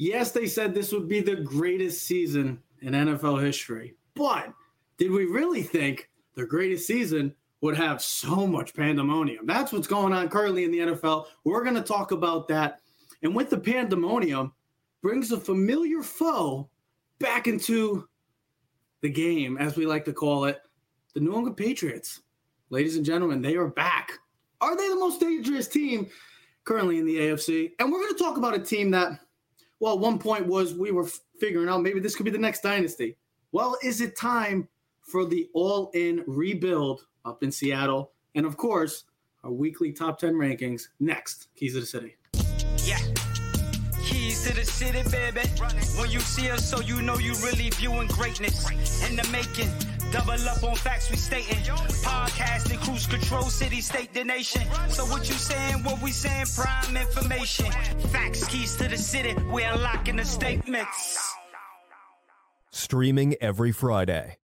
Yes, they said this would be the greatest season in NFL history. But did we really think the greatest season would have so much pandemonium? That's what's going on currently in the NFL. We're going to talk about that. And with the pandemonium, brings a familiar foe back into the game, as we like to call it, the New England Patriots. Ladies and gentlemen, they are back. Are they the most dangerous team currently in the AFC? And we're going to talk about a team that well, one point was we were figuring out maybe this could be the next dynasty. Well, is it time for the all in rebuild up in Seattle? And of course, our weekly top 10 rankings next. Keys of the City. Yeah. Keys to the city, baby. When you see us, so you know you really viewing greatness in the making. Double up on facts we stating. Podcasting, cruise control, city, state, the nation. So what you saying, what we saying, prime information. Facts, keys to the city, we unlocking the statements. Streaming every Friday.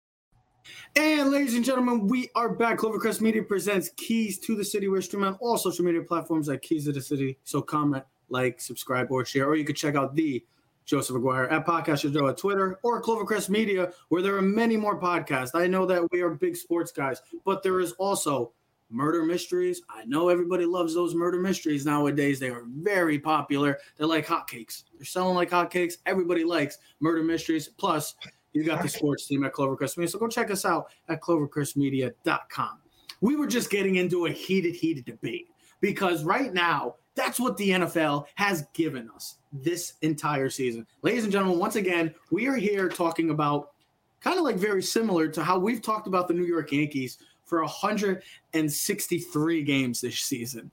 And ladies and gentlemen, we are back. Clovercrest Media presents Keys to the City. We're streaming on all social media platforms at Keys to the City. So comment, like, subscribe, or share. Or you could check out the Joseph Aguirre at Podcast Joe at Twitter or Clovercrest Media, where there are many more podcasts. I know that we are big sports guys, but there is also murder mysteries. I know everybody loves those murder mysteries nowadays. They are very popular. They're like hotcakes. They're selling like hotcakes. Everybody likes murder mysteries. Plus, you got the sports team at Clovercrest Media. So go check us out at clovercrestmedia.com. We were just getting into a heated, heated debate because right now that's what the NFL has given us this entire season. Ladies and gentlemen, once again, we are here talking about kind of like very similar to how we've talked about the New York Yankees for 163 games this season.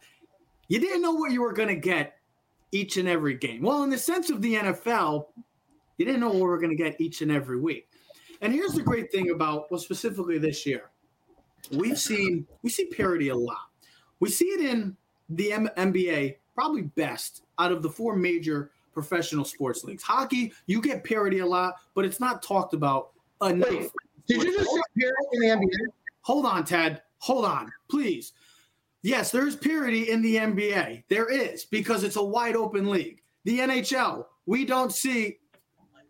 You didn't know what you were going to get each and every game. Well, in the sense of the NFL, you didn't know what we were going to get each and every week. And here's the great thing about, well, specifically this year, we've seen we see parity a lot. We see it in the M- NBA probably best out of the four major professional sports leagues. Hockey, you get parity a lot, but it's not talked about enough. Wait, did you just say parity in the NBA? Hold on, Ted. Hold on, please. Yes, there's parity in the NBA. There is because it's a wide open league. The NHL, we don't see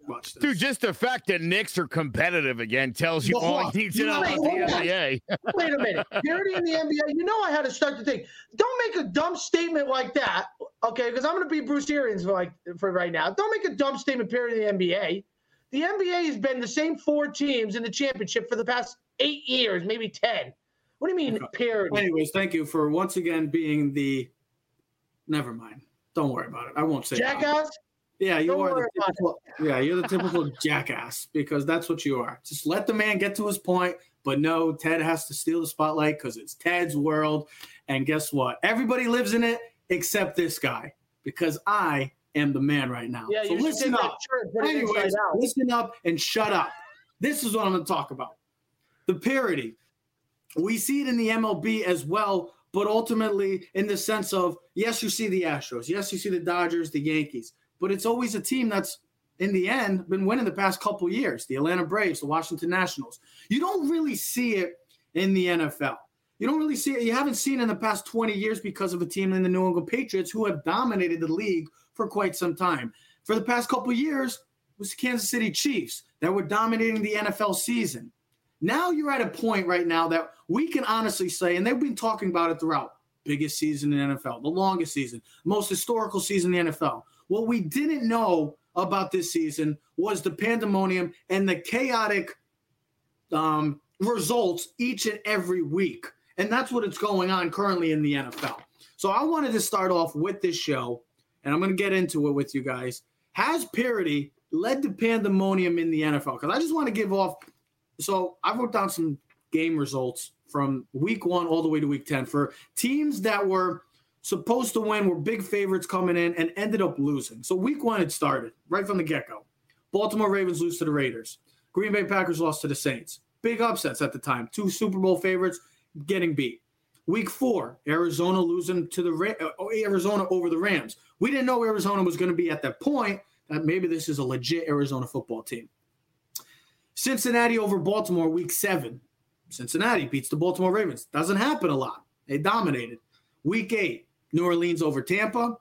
Watch this. Dude, just the fact that Knicks are competitive again tells you all you need to know about the NBA. Wait a minute. Parity in the NBA. You know I had to start to think. Don't make a dumb statement like that. Okay, because I'm gonna be Bruce Arians for like for right now. Don't make a dumb statement parity in the NBA. The NBA has been the same four teams in the championship for the past eight years, maybe ten. What do you mean parity? Anyways, thank you for once again being the never mind. Don't worry about it. I won't say jackass. Yeah, you Don't are the typical, yeah, you're the typical jackass because that's what you are. Just let the man get to his point, but no, Ted has to steal the spotlight because it's Ted's world. And guess what? Everybody lives in it except this guy because I am the man right now. Yeah, so listen up. Anyways, listen up and shut up. This is what I'm going to talk about. The parity. We see it in the MLB as well, but ultimately in the sense of yes, you see the Astros, yes, you see the Dodgers, the Yankees but it's always a team that's in the end been winning the past couple years. The atlanta braves the washington nationals. You don't really see it in the nfl you don't really see it. You haven't seen it in the past 20 years because of a team in the new england patriots who have dominated the league for quite some time. For the past couple years was the kansas city chiefs that were dominating the nfl season. Now you're at a point right now that we can honestly say and they've been talking about it throughout biggest season in nfl the longest season most historical season in the nfl what we didn't know about this season was the pandemonium and the chaotic um, results each and every week. And that's what it's going on currently in the NFL. So I wanted to start off with this show, and I'm going to get into it with you guys. Has parity led to pandemonium in the NFL? Because I just want to give off. So I wrote down some game results from week one all the way to week 10 for teams that were supposed to win, were big favorites coming in, and ended up losing. So week one had started right from the get go. Baltimore Ravens lose to the Raiders. Green Bay Packers lost to the Saints. Big upsets at the time. Two Super Bowl favorites getting beat. Week four, Arizona losing to the uh, Arizona over the Rams. We didn't know Arizona was going to be at that point. That maybe this is a legit Arizona football team. Cincinnati over Baltimore, week seven. Cincinnati beats the Baltimore Ravens. Doesn't happen a lot. They dominated. Week eight, New Orleans over Tampa.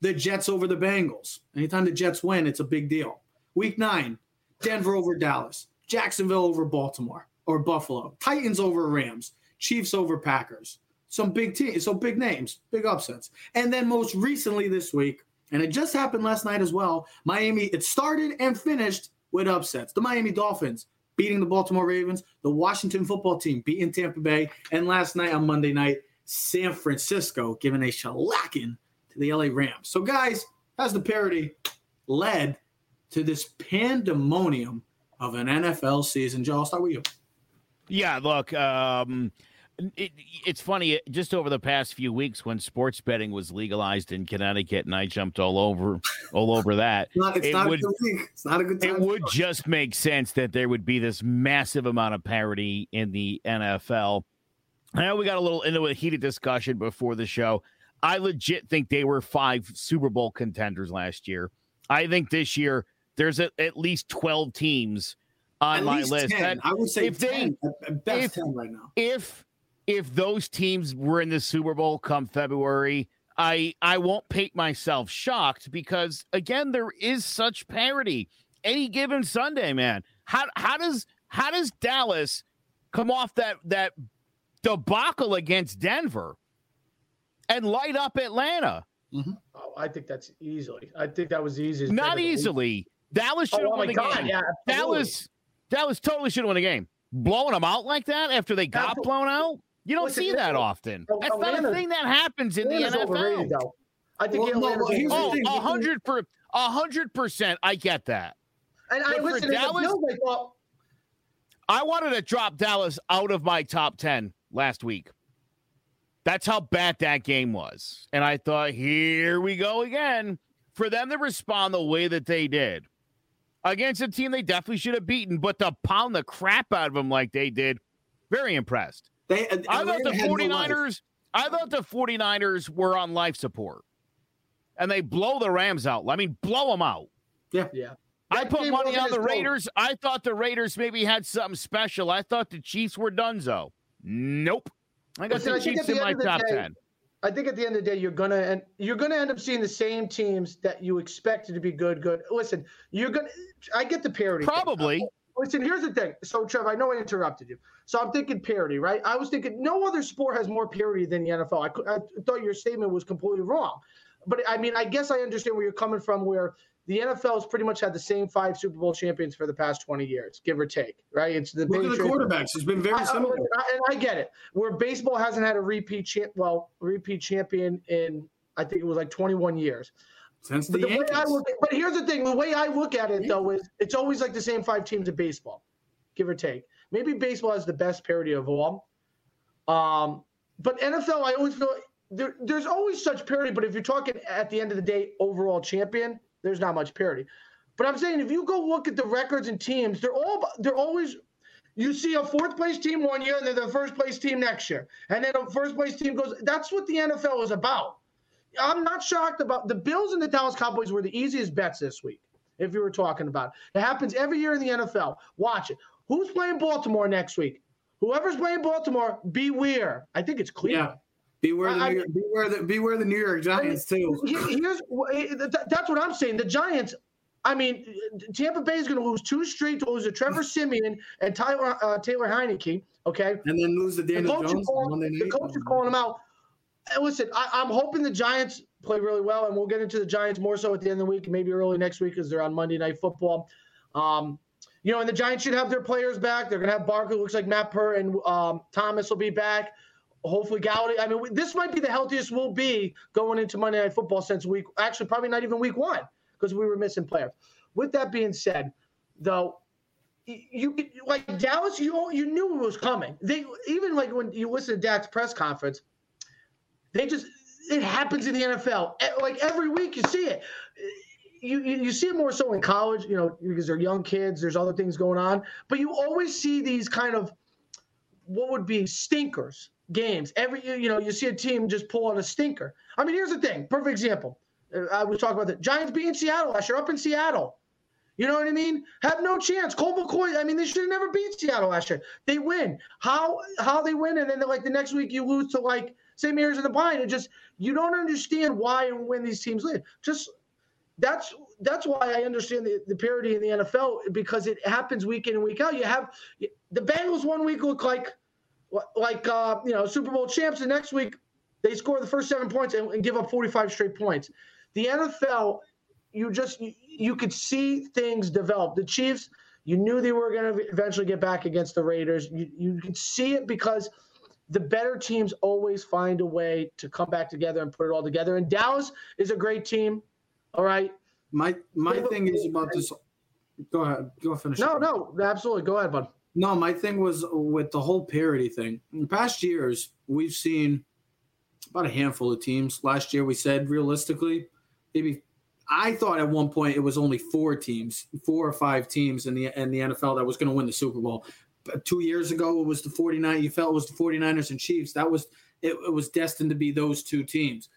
the Jets over the Bengals. Anytime the Jets win, it's a big deal. Week nine, Denver over Dallas, Jacksonville over Baltimore or Buffalo, Titans over Rams, Chiefs over Packers. Some big teams, so big names, big upsets. And then most recently this week, and it just happened last night as well, Miami, it started and finished with upsets. The Miami Dolphins beating the Baltimore Ravens, the Washington football team beating Tampa Bay, and last night on Monday night, San Francisco giving a shellacking to the LA Rams. So, guys, as the parity led to this pandemonium of an NFL season. Joe, I'll start with you. Yeah, look, um, it, it's funny. Just over the past few weeks, when sports betting was legalized in Connecticut, and I jumped all over, all over that. not, it would, a good week. It's not a good time. It would just make sense that there would be this massive amount of parity in the NFL. I know we got a little into a heated discussion before the show. I legit think they were five Super Bowl contenders last year. I think this year there's a, at least 12 teams on At my list. 10. I would say if they- 10, at best if- 10 right now. if if those teams were in the Super Bowl come February, I I won't paint myself shocked because again there is such parity. Any given Sunday, man. How how does how does Dallas come off that that debacle against Denver and light up Atlanta? Mm-hmm. Oh, I think that's easily. I think that was the easiest. Not of the week. easily. Dallas should have Oh, won my the God! game. Yeah, absolutely. Dallas Dallas totally should have won the game. Blowing them out like that after they got Absolutely. blown out, you don't Listen, see that often. That's not a thing that happens in the Atlanta's overrated, NFL. though. I think Well, no, well, here's Oh, a hundred per a hundred percent. I get that. And I but for listen. Dallas- I thought I wanted to drop Dallas out of my top ten last week. That's how bad that game was, and I thought, here we go again. For them to respond the way that they did against a team they definitely should have beaten, but to pound the crap out of them like they did, very impressed. They, I thought the had no 49ers, I thought the 49ers were on life support. And they blow the Rams out. I mean, blow them out. yeah. I That put money on the close. Raiders. I thought the Raiders maybe had something special. I thought the Chiefs were donezo. Nope. I got Listen, the think Chiefs at the in my end of the top day, 10. I think at the end of the day, you're gonna and you're gonna end up seeing the same teams that you expected to be good. Good. Listen, you're gonna. I get the parity. thing. Probably. Listen, here's the thing. So, Trev, I know I interrupted you. So I'm thinking parity, right? I was thinking no other sport has more parity than the NFL. I, I thought your statement was completely wrong. But I mean, I guess I understand where you're coming from, where the NFL has pretty much had the same five Super Bowl champions for the past 20 years, give or take, right? It's the Look at the quarterbacks. It's been very I- similar. and I, and I get it. Where baseball hasn't had a repeat champ, well, repeat champion in I think it was like 21 years. Since the But the way I look, but here's the thing: the way I look at it, though, is it's always like the same five teams in baseball, give or take. Maybe baseball has the best parity of all. Um, but NFL, I always feel there, there's always such parity. But if you're talking at the end of the day, overall champion, there's not much parity. But I'm saying if you go look at the records and teams, they're all they're always. You see a fourth place team one year, and then the first place team next year, and then a first place team goes. That's what the NFL is about. I'm not shocked about the Bills and the Dallas Cowboys were the easiest bets this week. If you were talking about it, it happens every year in the NFL. Watch it. Who's playing Baltimore next week? Whoever's playing Baltimore, beware. I think it's Cleveland. Yeah. Beware the, New York, beware the beware the New York Giants too. Here's that's what I'm saying. The Giants. I mean, Tampa Bay is going to lose two straight to lose to Trevor Siemian and Tyler uh, Taylor Heinicke. Okay, And then lose to the Daniel coach, Jones Monday the coach is calling him out. And listen, I, I'm hoping the Giants play really well, and we'll get into the Giants more so at the end of the week, maybe early next week, because they're on Monday Night Football. Um, you know, and the Giants should have their players back. They're going to have Barkley. Looks like Matt Peart and um, Thomas will be back. Hopefully, Golladay. I mean, this might be the healthiest we'll be going into Monday Night Football since week. Actually, probably not even week one because we were missing players. With that being said, though, you like Dallas, you you knew it was coming. They even like when you listen to Dak's press conference, they just it happens in the NFL. Like every week, you see it. You you see it more so in college, you know, because they're young kids. There's other things going on, but you always see these kind of what would be stinkers games. Every you know, you see a team just pull out a stinker. I mean, here's the thing. Perfect example. Uh, I was talking about the Giants beating Seattle last year, up in Seattle. You know what I mean? Have no chance. Colt McCoy. I mean, they should have never beat Seattle last year. They win. How how they win, and then like the next week you lose to like same ears in the blind. It just you don't understand why and when these teams live. Just that's that's why I understand the, the parity in the NFL because it happens week in and week out. You have the Bengals one week look like like uh, you know Super Bowl champs, and next week they score the first seven points and, and give up 45 straight points. The NFL, you just you, you could see things develop. The Chiefs, you knew they were going to eventually get back against the Raiders. You you could see it because the better teams always find a way to come back together and put it all together. And Dallas is a great team. All right. My my thing is about this. Go ahead. Go finish. No, no, absolutely. Go ahead, bud. No, my thing was with the whole parity thing. In past years, we've seen about a handful of teams. Last year, we said realistically, maybe I thought at one point it was only four teams, four or five teams in the in the NFL that was going to win the Super Bowl. But two years ago, it was the 49. You felt it was the 49ers and Chiefs. That was it, it was destined to be those two teams.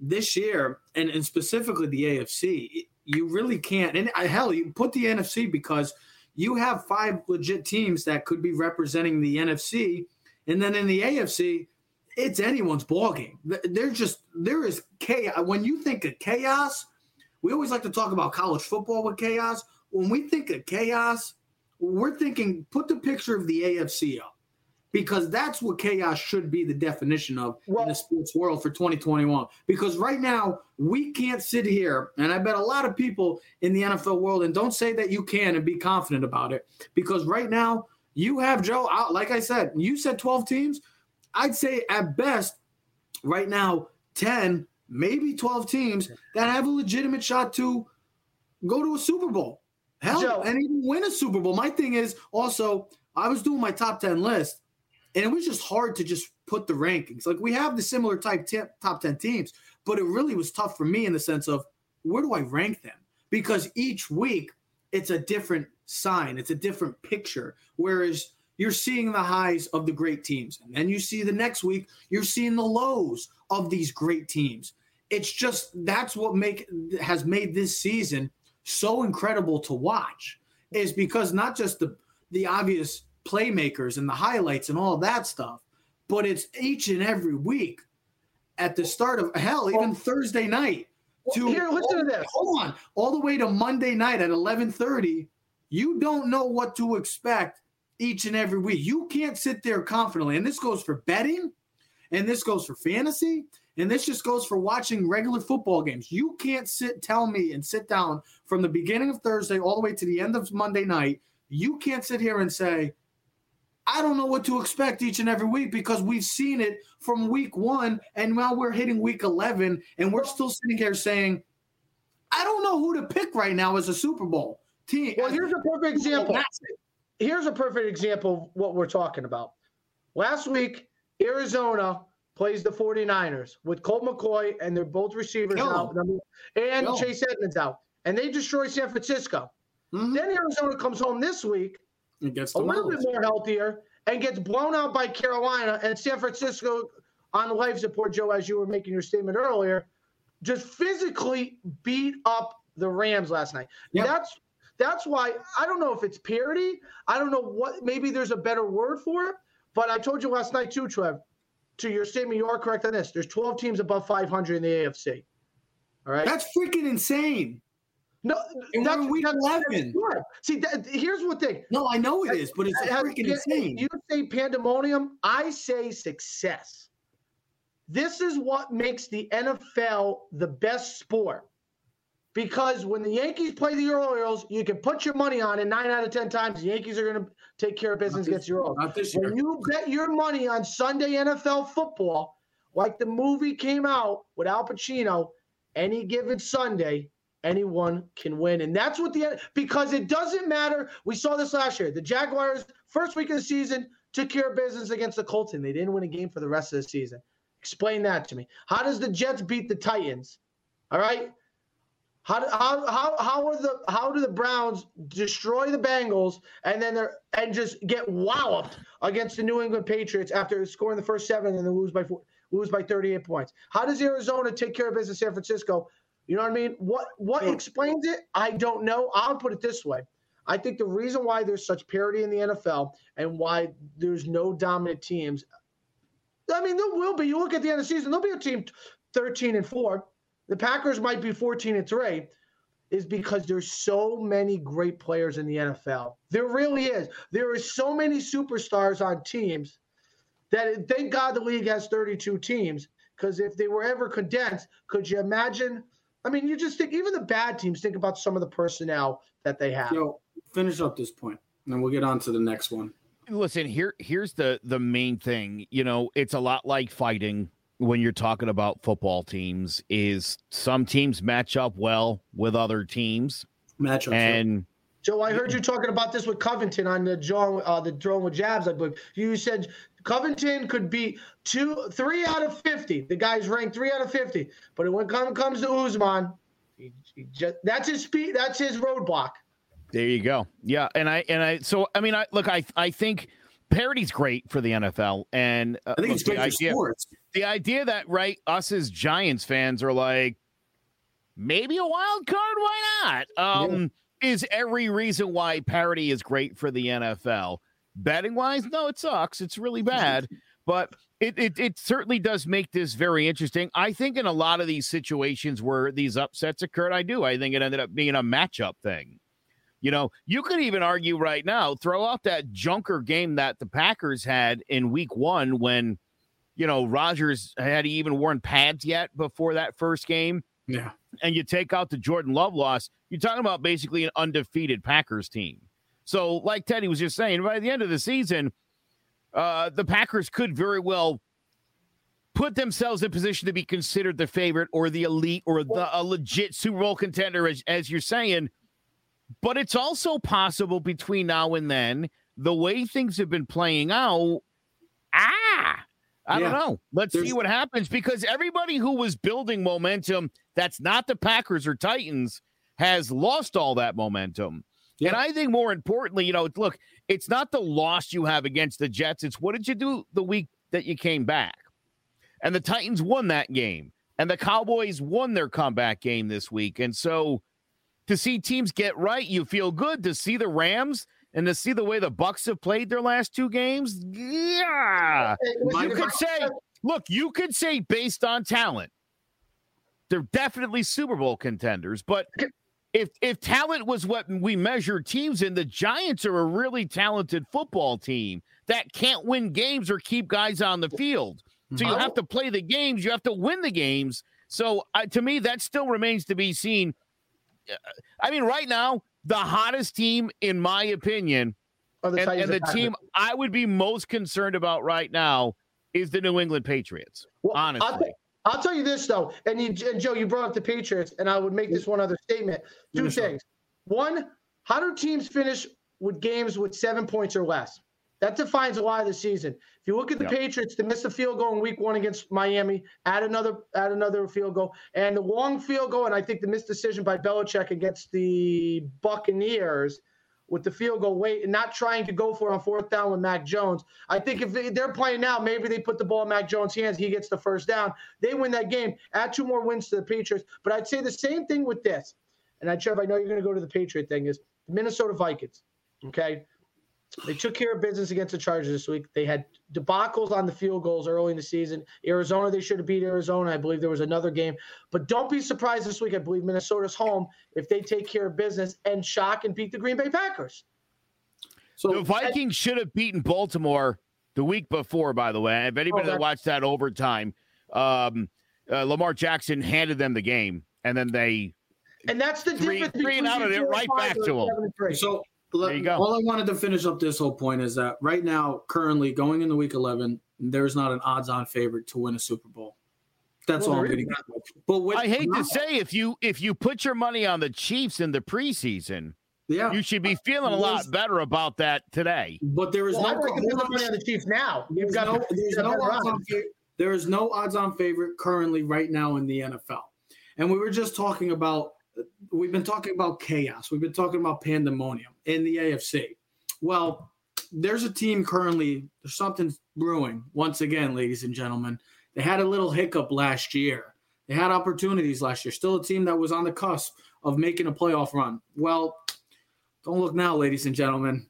This year, and, and specifically the AFC, you really can't. And hell, you put the NFC because you have five legit teams that could be representing the NFC, and then in the AFC, it's anyone's ballgame. There's just there is chaos. When you think of chaos, we always like to talk about college football with chaos. When we think of chaos, we're thinking put the picture of the AFC up because that's what chaos should be the definition of well, in the sports world for 2021. Because right now, we can't sit here, and I bet a lot of people in the NFL world, and don't say that you can and be confident about it, because right now, you have Joe out. Like I said, you said 12 teams. I'd say at best, right now, 10, maybe 12 teams that have a legitimate shot to go to a Super Bowl. Hell, Joe. and even win a Super Bowl. My thing is also, I was doing my top 10 list, and it was just hard to just put the rankings. Like we have the similar type t- top 10 teams, but it really was tough for me in the sense of where do I rank them? Because each week it's a different sign, it's a different picture. Whereas you're seeing the highs of the great teams. And then you see the next week, you're seeing the lows of these great teams. It's just that's what make has made this season so incredible to watch is because not just the the obvious playmakers and the highlights and all that stuff, but it's each and every week at the start of hell, even Thursday night. To here, listen to this. Hold on, all the way to Monday night at eleven thirty. You don't know what to expect each and every week. You can't sit there confidently. And this goes for betting, and this goes for fantasy, and this just goes for watching regular football games. You can't sit, tell me, and sit down from the beginning of Thursday all the way to the end of Monday night. You can't sit here and say, I don't know what to expect each and every week because we've seen it from week one, and now we're hitting week 11, and we're still sitting here saying, I don't know who to pick right now as a Super Bowl team. Well, here's a perfect example here's a perfect example of what we're talking about. Last week, Arizona plays the 49ers with Colt McCoy, and they're both receivers out, and Kill. Chase Edmonds out. And they destroy San Francisco. Mm-hmm. Then Arizona comes home this week, it gets a little bit more healthier, and gets blown out by Carolina and San Francisco on life support, Joe, as you were making your statement earlier, just physically beat up the Rams last night. Yep. That's that's why I don't know if it's parity. I don't know what, maybe there's a better word for it. But I told you last night too, Trev, to your statement, you are correct on this. There's 12 teams above 500 in the AFC. All right. That's freaking insane. No, and that's week 11. See, that, here's what thing. No, I know it is, but it's freaking insane. You say pandemonium, I say success. This is what makes the NFL the best sport because when the Yankees play the Orioles, you can put your money on it nine out of ten times. The Yankees are going to take care of business against your Orioles. When you bet your money on Sunday NFL football, like the movie came out with Al Pacino, any given Sunday, anyone can win, and that's what the because it doesn't matter. We saw this last year. The Jaguars first week of the season took care of business against the Colts, and they didn't win a game for the rest of the season. Explain that to me. How does the Jets beat the Titans? All right. How, how, how, how are the how do the Browns destroy the Bengals and then they're and just get walloped against the New England Patriots after scoring the first seven and then lose by four, lose by 38 points? How does Arizona take care of business San Francisco? You know what I mean? What what explains it? I don't know. I'll put it this way. I think the reason why there's such parity in the NFL and why there's no dominant teams I mean, there will be. You look at the end of the season, there'll be a team 13 and 4. The Packers might be 14 and 3 is because there's so many great players in the NFL. There really is. There are so many superstars on teams that thank God the league has 32 teams because if they were ever condensed, could you imagine? I mean, you just think even the bad teams think about some of the personnel that they have. So finish up this point, and then we'll get on to the next one. Listen, here here's the the main thing. You know, it's a lot like fighting when you're talking about football teams is some teams match up well with other teams. Matchup. And Joe, I heard you talking about this with Covington on the drone, uh, the drone with jabs. I believe you said Covington could be two, three out of fifty. The guy's ranked three out of fifty. But when it comes to Usman, he, he just, that's his speed. That's his roadblock. There you go. Yeah, and I and I so I mean I look I I think parity's great for the NFL, and uh, I think look, it's great for idea, sports. The idea that right, us as Giants fans are like, maybe a wild card, why not? Um, yeah. is every reason why parity is great for the NFL. Betting wise, no, it sucks. It's really bad, but it, it it certainly does make this very interesting. I think in a lot of these situations where these upsets occurred, I do. I think it ended up being a matchup thing. You know, you could even argue right now, throw out that junker game that the Packers had in week one when, you know, Rodgers had he even worn pads yet before that first game. Yeah. And you take out the Jordan Love loss, you're talking about basically an undefeated Packers team. So, like Teddy was just saying, by the end of the season, uh, the Packers could very well put themselves in position to be considered the favorite or the elite or the a legit Super Bowl contender, as, as you're saying. But it's also possible between now and then, the way things have been playing out, ah, I yeah. don't know. Let's There's... see what happens because everybody who was building momentum that's not the Packers or Titans has lost all that momentum. Yeah. And I think more importantly, you know, look, it's not the loss you have against the Jets, it's what did you do the week that you came back? And the Titans won that game, and the Cowboys won their comeback game this week. And so to see teams get right, you feel good. To see the Rams and to see the way the Bucks have played their last two games, yeah. You could say, look, you could say based on talent, they're definitely Super Bowl contenders. But if if talent was what we measure teams in, the Giants are a really talented football team that can't win games or keep guys on the field. So you have to play the games, you have to win the games. So uh, to me, that still remains to be seen I mean, right now, the hottest team, in my opinion, oh, and, and, the team I would be most concerned about right now is the New England Patriots. Well, honestly. I'll, tell you this though, and, you, and Joe, you brought up the Patriots, and I would make this one other statement. Two things. One, how do teams finish with games with seven points or less? That defines a lot of the season. If you look at the yep. Patriots, they missed a field goal in Week One against Miami. Add another, add another field goal, and the long field goal, and I think the missed decision by Belichick against the Buccaneers with the field goal late and not trying to go for it on fourth down with Mac Jones. I think if they're playing now, maybe they put the ball in Mac Jones' hands. He gets the first down. They win that game. Add two more wins to the Patriots. But I'd say the same thing with this. And I, Trev, I know you're going to go to the Patriot thing. Is Minnesota Vikings? Okay, they took care of business against the Chargers this week. They had debacles on the field goals early in the season. Arizona, they should have beat Arizona. I believe there was another game. But don't be surprised this week. I believe Minnesota's home if they take care of business and shock and beat the Green Bay Packers. So the Vikings should have beaten Baltimore the week before, by the way. If anybody oh, that watched that overtime, um, uh, Lamar Jackson handed them the game, and then they and that's the three, difference. Three out of it right back to them. So there you go. All I wanted to finish up this whole point is that right now, currently going into week 11, there's not an odds on favorite to win a Super Bowl. That's well, all I'm getting But with, I hate now, to say if you if you put your money on the Chiefs in the preseason, yeah, you should be feeling a lot better about that today. But there is well, no money on the Chiefs now. You've got no, there's no odds on, there is no odds on favorite currently right now in the NFL. And we were just talking about we've been talking about chaos. We've been talking about pandemonium in the AFC. Well, there's a team currently, there's something brewing once again, ladies and gentlemen. They had a little hiccup last year. They had opportunities last year. Still a team that was on the cusp of making a playoff run. Well, don't look now, ladies and gentlemen.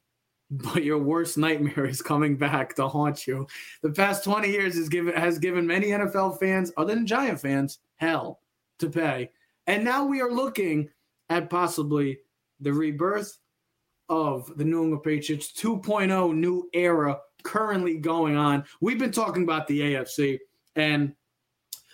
but your worst nightmare is coming back to haunt you. The past 20 years has given has given many NFL fans, other than Giant fans, hell to pay. And now we are looking at possibly the rebirth of the New England Patriots 2.0 new era currently going on. We've been talking about the AFC and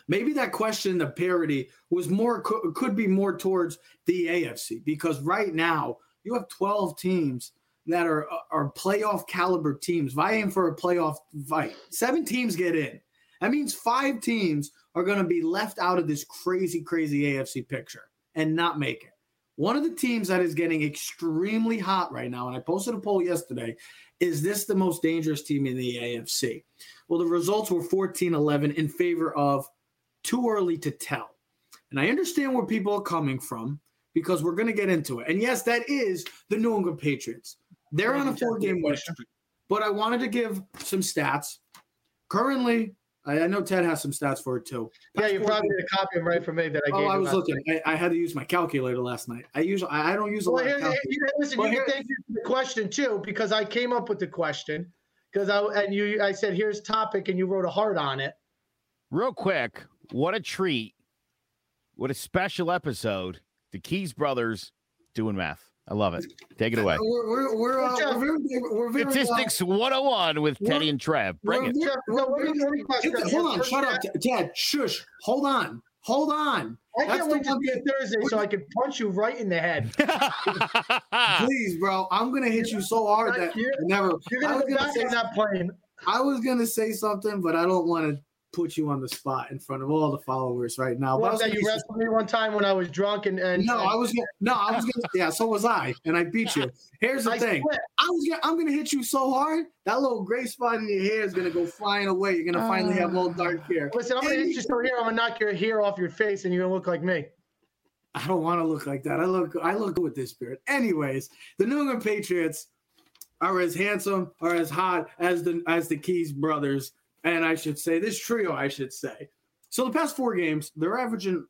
maybe that question the parity was more could be more towards the AFC because right now you have 12 teams that are are playoff caliber teams vying for a playoff fight. Seven teams get in. That means five teams are going to be left out of this crazy, crazy AFC picture and not make it. One of the teams that is getting extremely hot right now, and I posted a poll yesterday, is this the most dangerous team in the AFC? Well, the results were 14 11 in favor of too early to tell. And I understand where people are coming from because we're going to get into it. And yes, that is the New England Patriots. They're on a four game win streak. But I wanted to give some stats. Currently, I, know Ted has some stats for it too. yeah, you probably need a copy them right from me that I oh, gave. Oh, I was looking. I, I, had to use my calculator last night. I usually I, I don't use a well, lot. Here, here, listen, you here, thank you for the question too because I came up with the question because I and you I said here's topic and you wrote a heart on it. Real quick, what a treat! What a special episode! The Keys brothers doing math. I love it. Take it away. We're, we're, we're, uh, we're very, we're very, Statistics uh, 101 with Teddy and Trev. Bring it. hold on. Shut up, Ted. Shush. Hold on. Hold on. I can't wait to be a Thursday so I can punch you right in the head. Please, bro. I'm gonna hit you so hard that you're, never. You're gonna go back in that plane. I was gonna say something, but I don't want to put you on the spot in front of all the followers right now. Well, that you wrestled me one time when I was drunk and, and no, I was gonna, no, I was gonna yeah, so was I, and I beat you. Here's the I thing. I was gonna, I'm gonna hit you so hard that little gray spot in your hair is gonna go flying away. You're gonna uh, finally have all dark hair. Listen, I'm gonna hit you so here, I'm gonna knock your hair off your face, and you're gonna look like me. I don't want to look like that. I look, I look good with this spirit. Anyways, the New England Patriots are as handsome or as hot as the as the Keys brothers and I should say this trio, I should say. So the past four games, they're averaging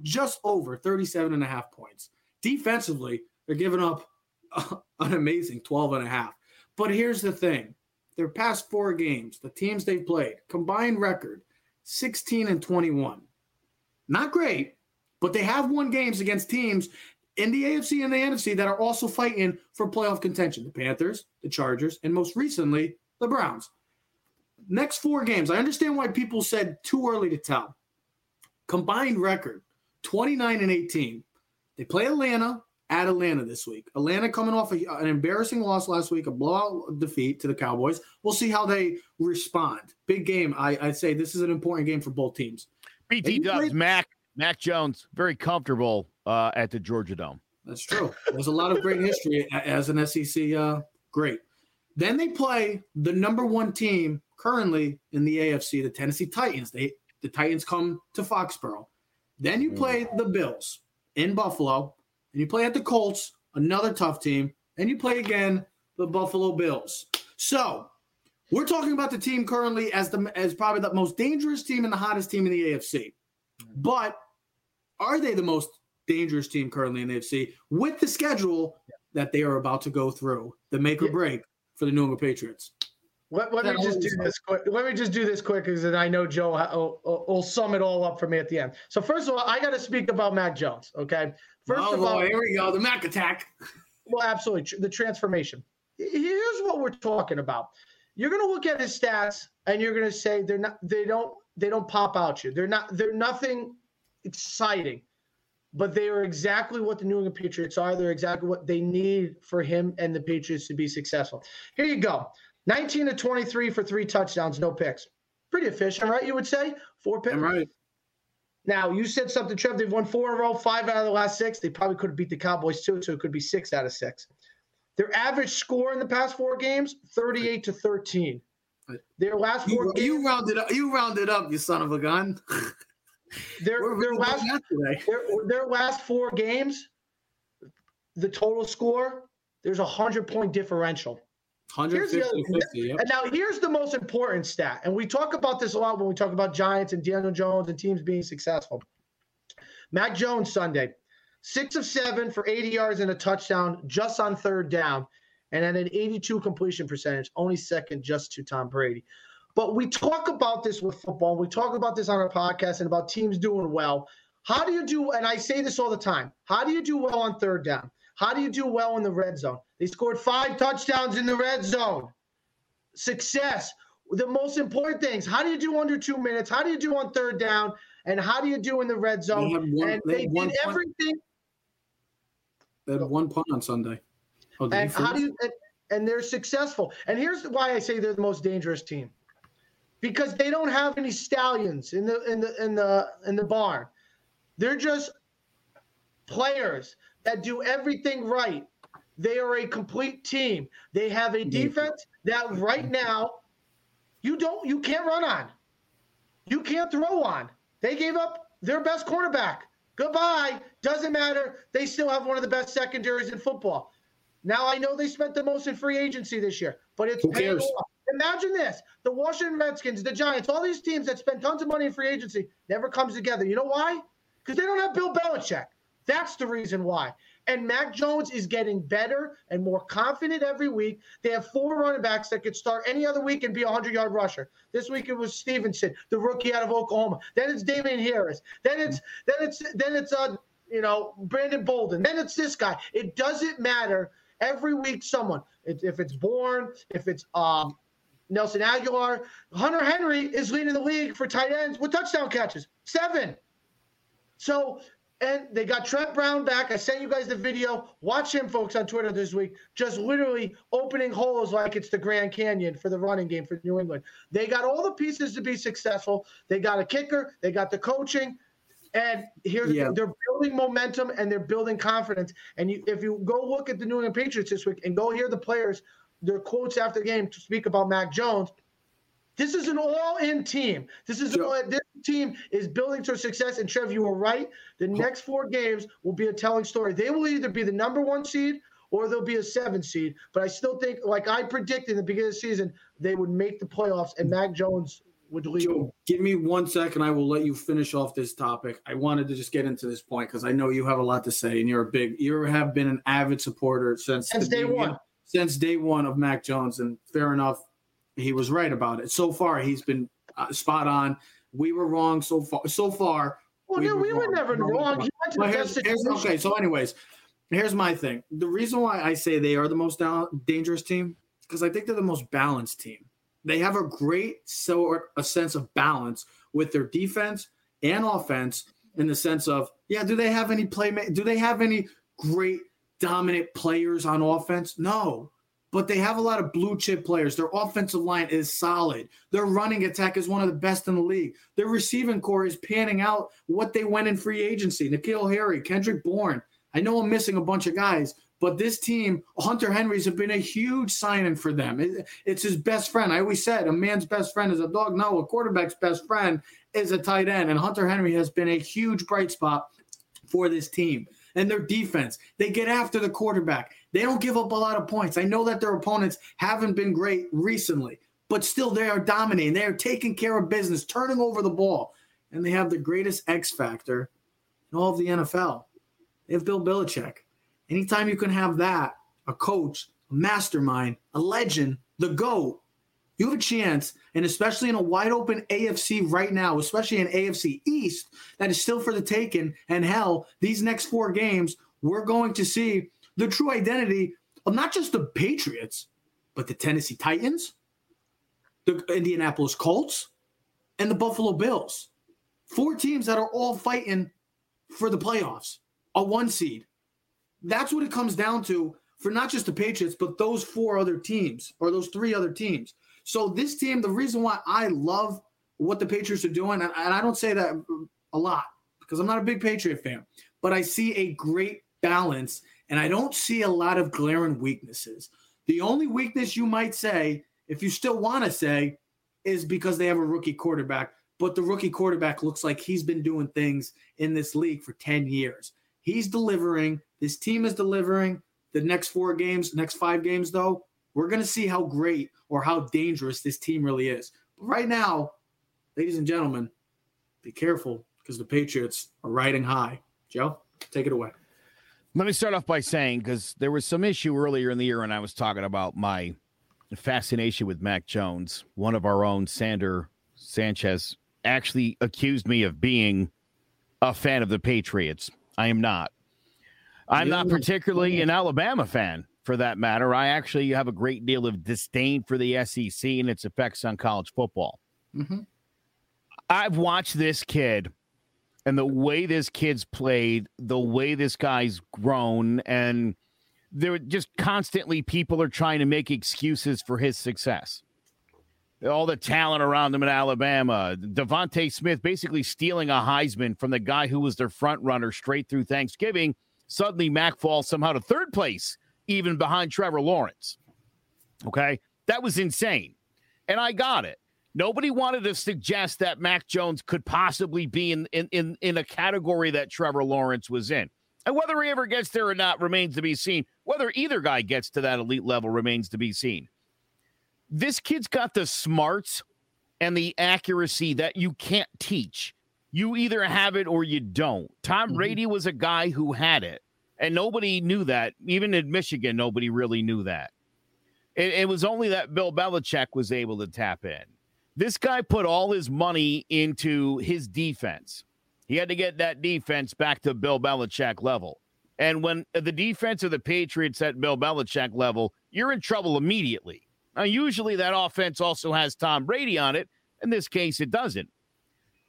just over 37 and a half points. Defensively, they're giving up an amazing 12 and a half. But here's the thing. Their past four games, the teams they've played, combined record 16 and 21. Not great, but they have won games against teams in the AFC and the NFC that are also fighting for playoff contention. The Panthers, the Chargers, and most recently, the Browns next four games, I understand why people said too early to tell. Combined record 29 and 18. They play Atlanta at Atlanta this week. Atlanta coming off a, an embarrassing loss last week, a blowout defeat to the Cowboys. We'll see how they respond. Big game. I, I'd say this is an important game for both teams. BT Dubs, Mac, Mac Jones, very comfortable uh, at the Georgia Dome. That's true. There's a lot of great history as an SEC uh, great. Then they play the number one team currently in the AFC, the Tennessee Titans. They the Titans come to Foxborough. Then you mm. play the Bills in Buffalo, and you play at the Colts, another tough team, and you play again the Buffalo Bills. So we're talking about the team currently as the as probably the most dangerous team and the hottest team in the AFC. But are they the most dangerous team currently in the AFC with the schedule that they are about to go through, the make or break for the New England Patriots? Let, let me just do this quick. Let me just do this quick because I know Joe will, will, sum it all up for me at the end. So first of all, I got to speak about Mac Jones. Okay. First oh, of all, here we go. The Mac attack. Well, absolutely. The transformation. Here's what we're talking about. You're going to look at his stats and you're going to say they're not. They don't. They don't pop out you. They're not. They're nothing exciting, but they are exactly what the New England Patriots are. They're exactly what they need for him and the Patriots to be successful. Here you go. 19 to 23 for three touchdowns, no picks. Pretty efficient, right? You would say four picks. I'm right. Now you said something, Trev. They've won four in a row, five out of the last six. They probably could have beat the Cowboys too, so it could be six out of six. Their average score in the past four games, 38 to 13. Their last four you, games, you rounded up. You rounded up, you son of a gun. their their last their, their last four games, the total score, there's a hundred point differential. 150 50, yep. And now here's the most important stat. And we talk about this a lot when we talk about Giants and Daniel Jones and teams being successful. Mac Jones Sunday, six of seven for 80 yards and a touchdown just on third down. and at an 82 completion percentage, only second just to Tom Brady. But we talk about this with football. We talk about this on our podcast and about teams doing well. How do you do? And I say this all the time. How do you do well on third down? How do you do well in the red zone? They scored five touchdowns in the red zone. Success. The most important things. How do you do under two minutes? How do you do on third down? And how do you do in the red zone? They one, and they, they did everything. They had one punt on Sunday. Oh, and how do you? And, and they're successful. And here's why I say they're the most dangerous team, because they don't have any stallions in the in the in the in the barn. They're just players that do everything right. They are a complete team. They have a defense that right now you don't you can't run on. You can't throw on. They gave up their best cornerback. Goodbye. Doesn't matter. They still have one of the best secondaries in football. Now I know they spent the most in free agency this year, but it's paying off. Imagine this: the Washington Redskins, the Giants, all these teams that spend tons of money in free agency never comes together. You know why? Because they don't have Bill Belichick. That's the reason why. And Mac Jones is getting better and more confident every week. They have four running backs that could start any other week and be a 100 yard rusher. This week it was Stevenson, the rookie out of Oklahoma. Then it's Damien Harris. Then it's then it's then it's uh you know Brandon Bolden. Then it's this guy. It doesn't matter. Every week, someone. If it's Bourne, if it's um, Nelson Agholor. Hunter Henry is leading the league for tight ends with touchdown catches. Seven. So and they got Trent Brown back. I sent you guys the video. Watch him, folks, on Twitter this week. Just literally opening holes like it's the Grand Canyon for the running game for New England. They got all the pieces to be successful. They got a kicker. They got the coaching. And here's yeah. they're building momentum and they're building confidence. And you, if you go look at the New England Patriots this week and go hear the players, their quotes after the game to speak about Mac Jones, this is an all-in team. This is all, this team is building to success. And Trev, you were right. The next four games will be a telling story. They will either be the number one seed or they'll be a seven seed. But I still think, like I predicted in the beginning of the season, they would make the playoffs and Mac Jones would lead. Joe, give me one second. I will let you finish off this topic. I wanted to just get into this point because I know you have a lot to say and you're a big, you have been an avid supporter since, since day one. Since day one of Mac Jones, and fair enough he was right about it. So far, he's been uh, spot on. We were wrong so far. So far, well, we, no, were, we were never wrong. here's, here's, okay, so anyways, here's my thing. The reason why I say they are the most dangerous team because I think they're the most balanced team. They have a great sort a sense of balance with their defense and offense in the sense of yeah, do they have any play? Do they have any great dominant players on offense? No but they have a lot of blue chip players. Their offensive line is solid. Their running attack is one of the best in the league. Their receiving core is panning out what they went in free agency. N'Keal Harry, Kendrick Bourne. I know I'm missing a bunch of guys, but this team, Hunter Henry's have been a huge signing for them. It, it's his best friend. I always said a man's best friend is a dog. No, a quarterback's best friend is a tight end. And Hunter Henry has been a huge bright spot for this team. And their defense, they get after the quarterback. They don't give up a lot of points. I know that their opponents haven't been great recently, but still they are dominating. They are taking care of business, turning over the ball, and they have the greatest X factor in all of the NFL. They have Bill Belichick. Anytime you can have that, a coach, a mastermind, a legend, the GOAT, you have a chance, and especially in a wide open AFC right now, especially in AFC East, that is still for the taking. And hell, these next four games, we're going to see the true identity of not just the Patriots, but the Tennessee Titans, the Indianapolis Colts, and the Buffalo Bills. Four teams that are all fighting for the playoffs, a one seed. That's what it comes down to for not just the Patriots, but those four other teams or those three other teams. So, this team, the reason why I love what the Patriots are doing, and I don't say that a lot because I'm not a big Patriot fan, but I see a great balance and I don't see a lot of glaring weaknesses. The only weakness you might say, if you still want to say, is because they have a rookie quarterback. But the rookie quarterback looks like he's been doing things in this league for 10 years. He's delivering. This team is delivering. The next four games, next five games, though, we're going to see how great or how dangerous this team really is. But right now, ladies and gentlemen, be careful because the Patriots are riding high. Joe, take it away. Let me start off by saying because there was some issue earlier in the year when I was talking about my fascination with Mac Jones. One of our own, Sander Sanchez, actually accused me of being a fan of the Patriots. I am not. I'm not particularly an Alabama fan for that matter. I actually have a great deal of disdain for the SEC and its effects on college football. Mm-hmm. I've watched this kid and the way this kid's played, the way this guy's grown, and they're just constantly people are trying to make excuses for his success. All the talent around him in Alabama, DeVonta Smith basically stealing a Heisman from the guy who was their front runner straight through Thanksgiving. Suddenly, Mac falls somehow to third place, even behind Trevor Lawrence. Okay, that was insane, and I got it. Nobody wanted to suggest that Mac Jones could possibly be in, in, in, in a category that Trevor Lawrence was in. And whether he ever gets there or not remains to be seen. Whether either guy gets to that elite level remains to be seen. This kid's got the smarts and the accuracy that you can't teach. You either have it or you don't. Tom mm-hmm. Brady was a guy who had it, and nobody knew that. Even in Michigan, nobody really knew that. It, it was only that Bill Belichick was able to tap in. This guy put all his money into his defense. He had to get that defense back to Bill Belichick level. And when the defense of the Patriots at Bill Belichick level, you're in trouble immediately. Now, usually that offense also has Tom Brady on it. In this case, it doesn't.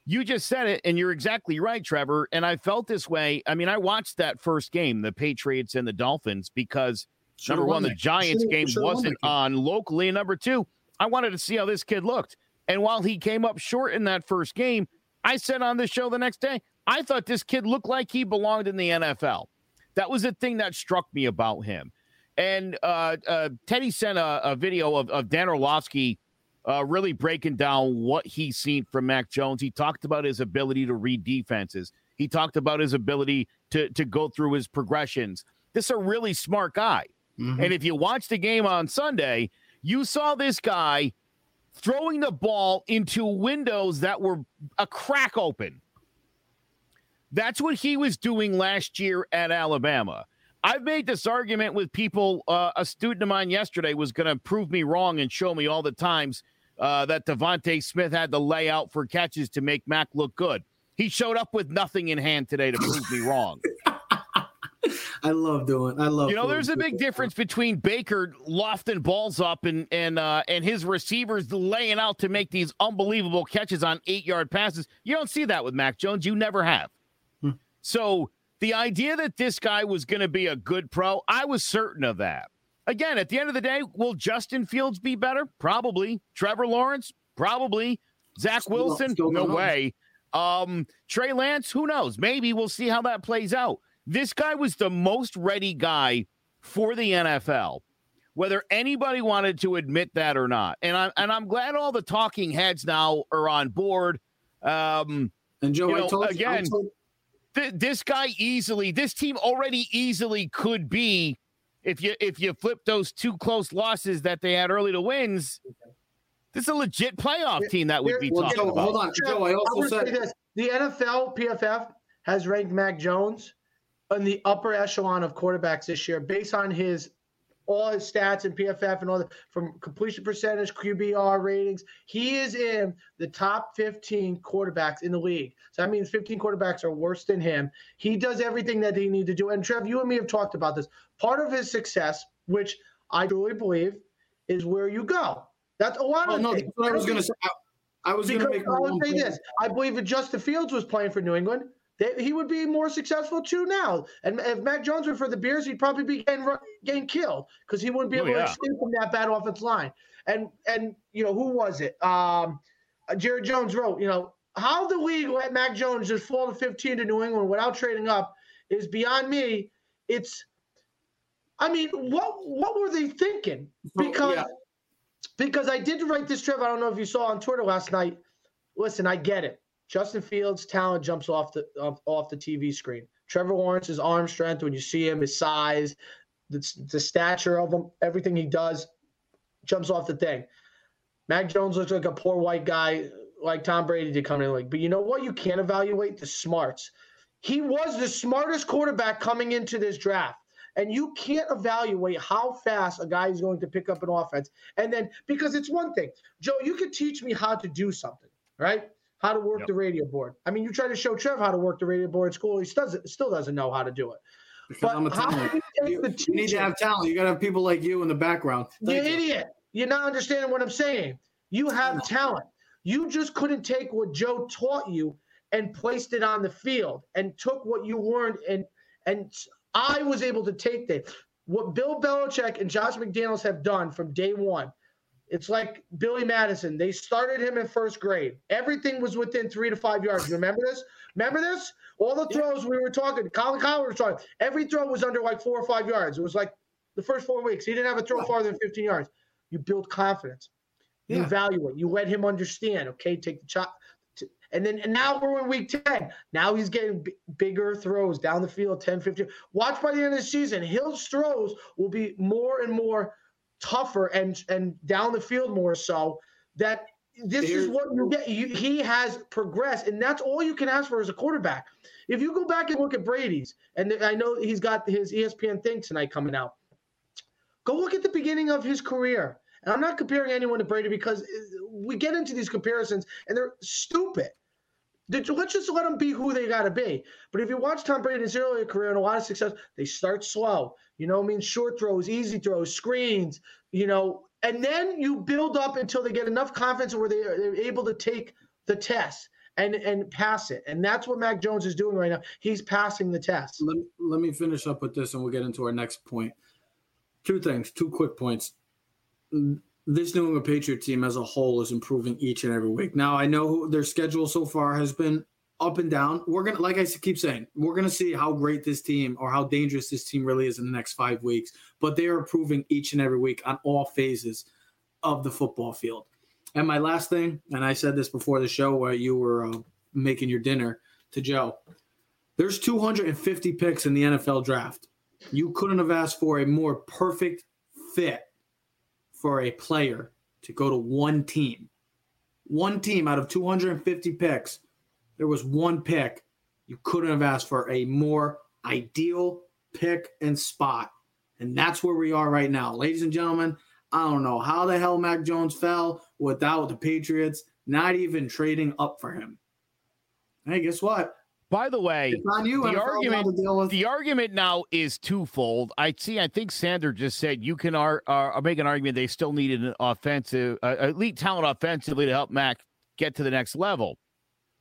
You just said it, and you're exactly right, Trevor. And I felt this way. I mean, I watched that first game, the Patriots and the Dolphins, because number one, the Giants game wasn't on locally. And number two, I wanted to see how this kid looked. And while he came up short in that first game, I said on the show the next day, I thought this kid looked like he belonged in the NFL. That was the thing that struck me about him. And uh, uh, Teddy sent a, a, video of, of Dan Orlovsky uh, really breaking down what he's seen from Mac Jones. He talked about his ability to read defenses. He talked about his ability to, to go through his progressions. This is a really smart guy. Mm-hmm. And if you watch the game on Sunday, you saw this guy throwing the ball into windows that were a crack open. That's what he was doing last year at Alabama. I've made this argument with people. Uh, a student of mine yesterday was going to prove me wrong and show me all the times uh, that DeVonta Smith had to lay out for catches to make Mac look good. He showed up with nothing in hand today to prove me wrong. I love doing. I love. You know, there's a big difference between Baker lofting balls up and and uh, and his receivers laying out to make these unbelievable catches on eight yard passes. You don't see that with Mac Jones. You never have. Hmm. So the idea that this guy was going to be a good pro, I was certain of that. Again, at the end of the day, will Justin Fields be better? Probably. Trevor Lawrence? Probably. Zach Wilson? no way. Um, Trey Lance? Who knows? Maybe we'll see how that plays out. This guy was the most ready guy for the NFL, whether anybody wanted to admit that or not. And I'm and I'm glad all the talking heads now are on board. Um, and Joe, you know, told, again, told... th- this guy easily, this team already easily could be if you if you flip those two close losses that they had early to wins. This is a legit playoff team that would be well, talking Joe, about. Hold on, Joe. I also said this. the NFL PFF has ranked Mac Jones in the upper echelon of quarterbacks this year based on his all his stats and PFF and all the from completion percentage, QBR ratings. He is in the top 15 quarterbacks in the league. So that means 15 quarterbacks are worse than him. He does everything that he need to do. And Trev, you and me have talked about this. Part of his success, which I truly believe, is where you go. That's a lot oh, of no, things. I was going to say. I, I was going to make. I would say this. I believe if Justin Fields was playing for New England, they, he would be more successful too now. And if Mac Jones were for the Bears, he'd probably be getting, getting killed because he wouldn't be oh, able oh, yeah. to escape from that bad offense line. And and you know who was it? Um, uh, Jared Jones wrote, you know, how the league let Mac Jones just fall to 15 to New England without trading up is beyond me. It's, I mean, what what were they thinking? Because yeah. because I did write this trip. I don't know if you saw on Twitter last night. Listen, I get it. Justin Fields' talent jumps off the off, the TV screen. Trevor Lawrence's arm strength, when you see him, his size, the, the stature of him, everything he does jumps off the thing. Mac Jones looks like a poor white guy like Tom Brady to come in the league. But you know what? You can't evaluate the smarts. he was the smartest quarterback coming into this draft. And you can't evaluate how fast a guy is going to pick up an offense. And then, because it's one thing, Joe, you could teach me how to do something, right? How to work yep. the radio board. I mean, you try to show Trev how to work the radio board at school, he still doesn't, still doesn't know how to do it. Because but a talent. You, you, you, need to have talent. You got to have people like you in the background. Thank you idiot. You're not understanding what I'm saying. You have talent. You just couldn't take what Joe taught you and placed it on the field and took what you learned and and I was able to take that. What Bill Belichick and Josh McDaniels have done from day one, it's like Billy Madison. They started him in first grade. Everything was within three to five yards. Remember this? Remember this? All the throws we were talking, Colin Cowherd was talking, every throw was under like four or five yards. It was like the first four weeks. He didn't have a throw farther than 15 yards. You build confidence. You yeah. evaluate. You let him understand. Okay, take the chop. And then and now we're in week 10. Now he's getting b- bigger throws down the field, 10, 15. Watch by the end of the season, his throws will be more and more tougher and and down the field more so that this is what you get. You, he has progressed, and that's all you can ask for as a quarterback. If you go back and look at Brady's, and I know he's got his ESPN thing tonight coming out. Go look at the beginning of his career. And I'm not comparing anyone to Brady because we get into these comparisons and they're stupid. Let's just let them be who they got to be. But if you watch Tom Brady's earlier career and a lot of success, they start slow. You know, I mean, short throws, easy throws, screens. You know, and then you build up until they get enough confidence where they are, they're able to take the test and and pass it. And that's what Mac Jones is doing right now. He's passing the test. Let, let me finish up with this, and we'll get into our next point. Two things, two quick points this New England Patriot team as a whole is improving each and every week. Now I know their schedule so far has been up and down. We're gonna, like I keep saying, we're gonna see how great this team or how dangerous this team really is in the next five weeks. But they are improving each and every week on all phases of the football field. And my last thing, and I said this before the show where you were uh, making your dinner to Joe. There's 250 picks in the NFL draft. You couldn't have asked for a more perfect fit for a player to go to one team. One team out of 250 picks, there was one pick. You couldn't have asked for a more ideal pick and spot. And that's where we are right now. Ladies and gentlemen, I don't know how the hell Mac Jones fell without the Patriots not even trading up for him. Hey, guess what? By the way, you, the argument the argument now is twofold. I see. I think Sander just said you can ar- uh, make an argument they still needed an offensive, uh, elite talent offensively to help Mac get to the next level.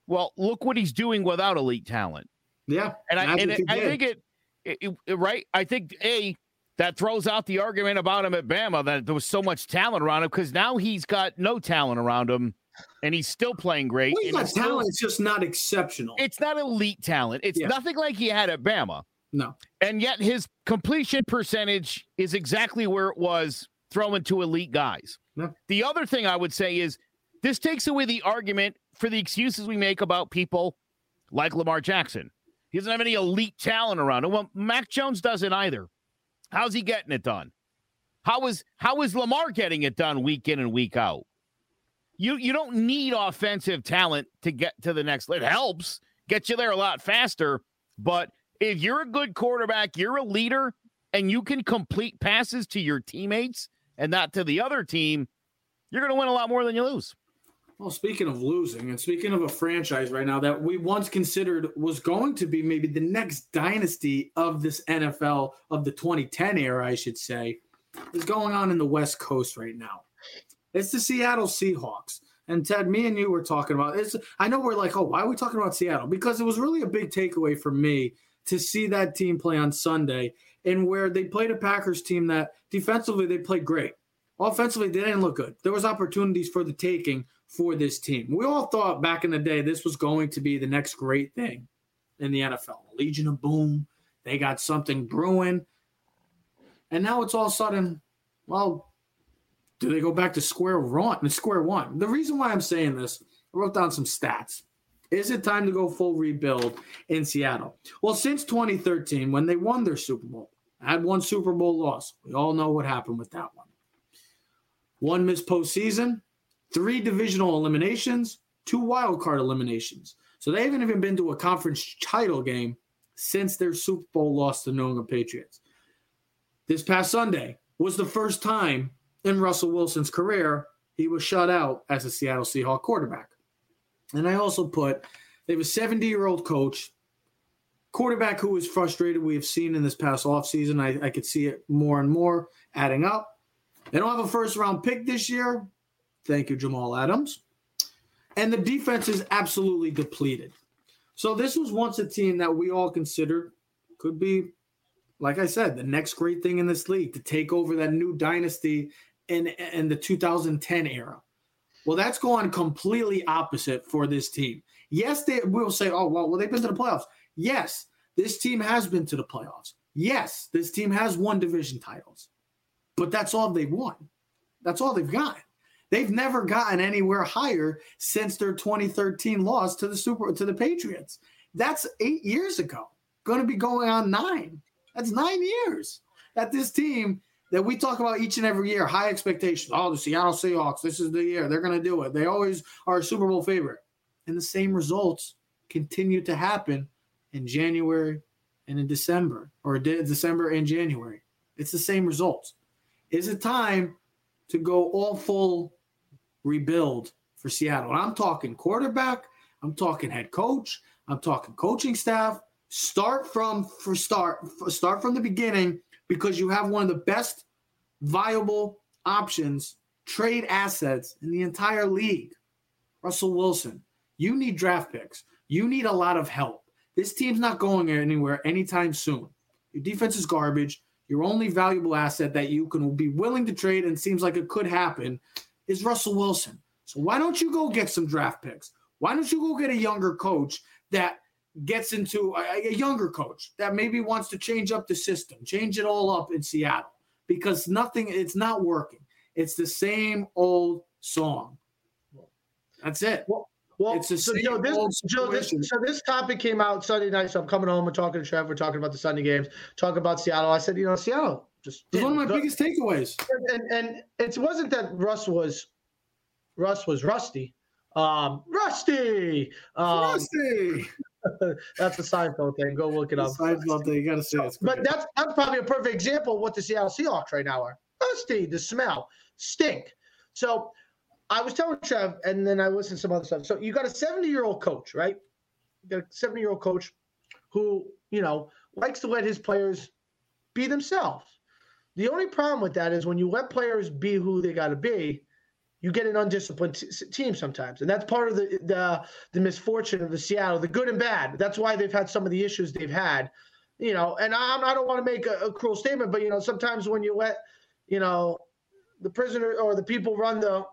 Well, look what he's doing without elite talent. Yeah, and I and it, I think it, it, it, right. I think a that throws out the argument about him at Bama that there was so much talent around him because now he's got no talent around him and he's still playing great. Well, he's got talent. it's just not exceptional. It's not elite talent. It's yeah. nothing like he had at Bama. No. And yet his completion percentage is exactly where it was throwing to elite guys. No. The other thing I would say is this takes away the argument for the excuses we make about people like Lamar Jackson. He doesn't have any elite talent around him. Well, Mac Jones doesn't either. How's he getting it done? How is how is Lamar getting it done week in and week out? You you don't need offensive talent to get to the next. It helps get you there a lot faster, but if you're a good quarterback, you're a leader, and you can complete passes to your teammates and not to the other team, you're going to win a lot more than you lose. Well, speaking of losing, and speaking of a franchise right now that we once considered was going to be maybe the next dynasty of this NFL of the 2010 era, I should say, is going on in the West Coast right now. It's the Seattle Seahawks. And Ted, me and you were talking about it's. I know we're like, oh, why are we talking about Seattle? Because it was really a big takeaway for me to see that team play on Sunday, and where they played a Packers team that defensively they played great, offensively they didn't look good. There was opportunities for the taking for this team. We all thought back in the day this was going to be the next great thing in the NFL, Legion of Boom. They got something brewing, and now it's all sudden, well, do they go back to square one? Square one. The reason why I'm saying this, I wrote down some stats. Is it time to go full rebuild in Seattle? Well, since 2013, when they won their Super Bowl, had one Super Bowl loss. We all know what happened with that one. One missed postseason, three divisional eliminations, two wild card eliminations. So they haven't even been to a conference title game since their Super Bowl loss to the New England Patriots. This past Sunday was the first time in Russell Wilson's career he was shut out as a Seattle Seahawks quarterback. And I also put they have a 70 year old coach, quarterback who is frustrated. We have seen in this past offseason. I, I could see it more and more adding up. They don't have a first round pick this year. Thank you, Jamal Adams. And the defense is absolutely depleted. So this was once a team that we all considered could be, like I said, the next great thing in this league to take over that new dynasty in, in the 2010 era. Well, that's gone completely opposite for this team. Yes, they will say, oh, well, well, they've been to the playoffs. Yes, this team has been to the playoffs. Yes, this team has won division titles, but that's all they've won. That's all they've got. They've never gotten anywhere higher since their 2013 loss to the Super to the Patriots. That's eight years ago. Going to be going on nine. That's nine years that this team that we talk about each and every year, high expectations. Oh, the Seattle Seahawks, this is the year. They're going to do it. They always are a Super Bowl favorite. And the same results continue to happen in January and in December, or December and January. It's the same results. Is it time to go all full rebuild for Seattle. And I'm talking quarterback, I'm talking head coach, I'm talking coaching staff. Start from for start start from the beginning because you have one of the best viable options, trade assets in the entire league. Russell Wilson, you need draft picks. You need a lot of help. This team's not going anywhere anytime soon. Your defense is garbage. Your only valuable asset that you can be willing to trade and seems like it could happen is Russell Wilson. So why don't you go get some draft picks? Why don't you go get a younger coach that gets into a, a, younger coach that maybe wants to change up the system, change it all up in Seattle because nothing, it's not working. It's the same old song. That's it. Well, well it's the so, Joe, this, Joe, this, so this topic came out Sunday night. So I'm coming home and talking to Trev. We're talking about the Sunday games, talking about Seattle. I said, you know, Seattle just it's one of my biggest takeaways. And, and it wasn't that Russ was Russ was rusty. Um, rusty. Um, rusty. that's a Seinfeld thing. Go look it up. Seinfeld thing. You got to say it. But that's that's probably a perfect example of what the Seattle Seahawks right now are. Rusty. The smell stink. So I was telling Trev, and then I listened to some other stuff. So you got a 70 year old coach, right? You got a 70 year old coach who you know likes to let his players be themselves. The only problem with that is when you let players be who they got to be, you get an undisciplined t- team sometimes, and that's part of the, the the misfortune of the Seattle, the good and bad. That's why they've had some of the issues they've had, you know. And I'm, I don't want to make a, a cruel statement, but you know, sometimes when you let, you know, the prisoner or the people run the,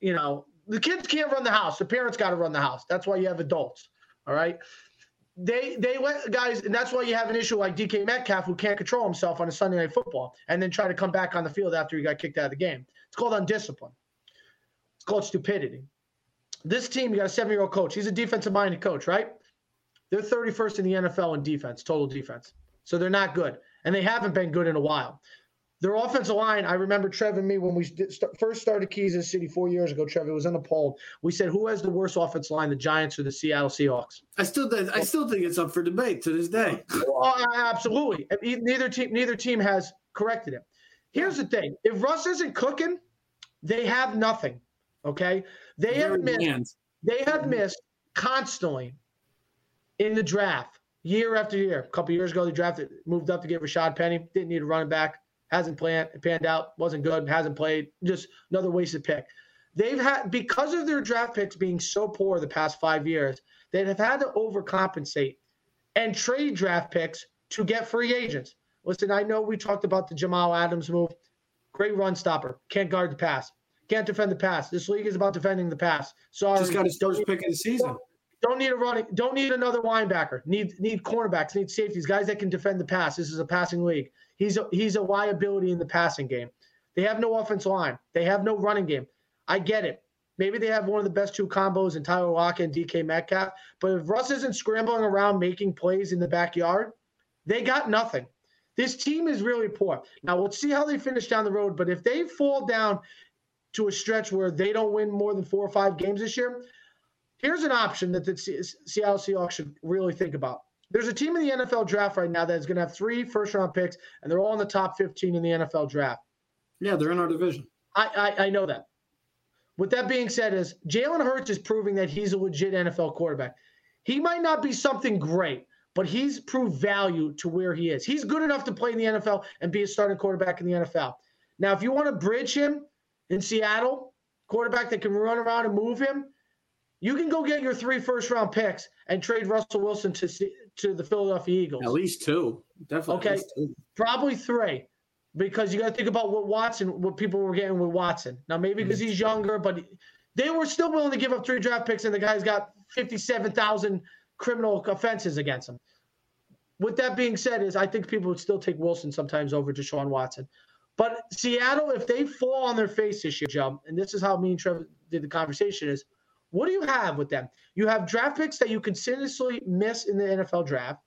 you know, the kids can't run the house. The parents got to run the house. That's why you have adults. All right they they let guys, and that's why you have an issue like DK Metcalf who can't control himself on a Sunday night football and then try to come back on the field after he got kicked out of the game. It's called undiscipline. Called stupidity. This team, you got a seven-year-old coach. He's a defensive-minded coach, right? They're 31st in the NFL in defense, total defense. So they're not good, and they haven't been good in a while. Their offensive line, I remember Trev and me when we st- first started Kansas City four years ago. Trev, it was in a poll. We said, "Who has the worst offensive line, the Giants or the Seattle Seahawks?" I still, think, I still think it's up for debate to this day. Oh, well, absolutely. Neither team, neither team has corrected it. Here's the thing: if Russ isn't cooking, they have nothing. Okay, they have missed. Hands. They have missed constantly in the draft, year after year. A couple years ago, they drafted, moved up to get Rashaad Penny. Didn't need a running back hasn't planned, It panned out, wasn't good, hasn't played, just another wasted pick. They've had because of their draft picks being so poor the past five years, they have had to overcompensate and trade draft picks to get free agents. Listen, I know we talked about the Jamal Adams move. Great run stopper. Can't guard the pass. Can't defend the pass. This league is about defending the pass. Sorry. Just got his first pick of the season. Don't need a running. Don't need another linebacker. Need need cornerbacks. Need safeties. Guys that can defend the pass. This is a passing league. He's a, he's a liability in the passing game. They have no offensive line. They have no running game. I get it. Maybe they have one of the best two combos in Tyler Lockett and DK Metcalf. But if Russ isn't scrambling around making plays in the backyard, they got nothing. This team is really poor. Now we'll see how they finish down the road. But if they fall down to a stretch where they don't win more than four or five games this year, here's an option that the Seattle Seahawks should really think about. There's a team in the NFL draft right now that's going to have three first round picks, and they're all in the top 15 in the NFL draft. Yeah, they're in our division. I, I, I know that. With that being said, is Jalen Hurts is proving that he's a legit NFL quarterback. He might not be something great, but he's proved value to where he is. He's good enough to play in the NFL and be a starting quarterback in the NFL. Now, if you want to bridge him in Seattle, quarterback that can run around and move him, you can go get your three first round picks and trade Russell Wilson to to the Philadelphia Eagles. At least two, definitely. Okay, probably three, because you got to think about what Watson, what people were getting with Watson. Now maybe because he's younger, but they were still willing to give up three draft picks, and the guy's got fifty-seven thousand criminal offenses against him. With that being said, is I think people would still take Wilson sometimes over Deshaun Watson. But Seattle, if they fall on their face this year, Joe, and this is how me and Trevor did the conversation is what do you have with them? You have draft picks that you continuously miss in the NFL draft.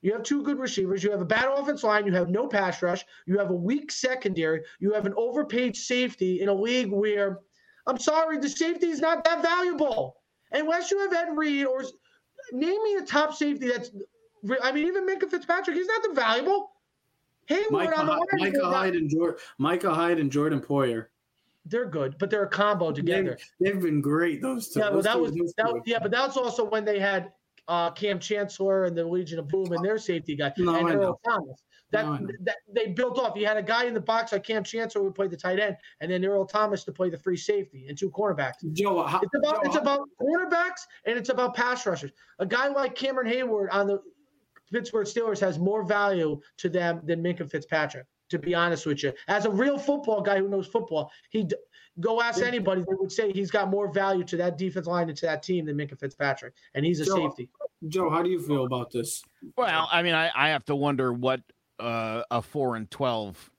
You have two good receivers. You have a bad offense line. You have no pass rush. You have a weak secondary. You have an overpaid safety in a league where, I'm sorry, the safety is not that valuable. Unless you have Ed Reed or name me a top safety that's, I mean, even Minkah Fitzpatrick, he's not that valuable. Hayward Micah, on the Micah Hyde and Jordan, Micah Hyde and Jordan Poyer they're good, but they're a combo together. They, have been great those two. Yeah, well, that was that, yeah, but that's also when they had uh, Kam Chancellor and the Legion of Boom and their safety guy no, and I Earl know. Thomas. That, no, that they built off. You had a guy in the box like Kam Chancellor who played the tight end, and then Earl Thomas to play the free safety and two cornerbacks. Joe, how, it's about Joe, it's about cornerbacks and it's about pass rushers. A guy like Cameron Heyward on the Pittsburgh Steelers has more value to them than Minkah Fitzpatrick. To be honest with you, as a real football guy who knows football, he Go ask anybody; they would say he's got more value to that defense line and to that team than Minkah Fitzpatrick, and he's a Joe, safety. Joe, how do you feel about this? Well, I mean, I, I have to wonder what uh, a four and 12,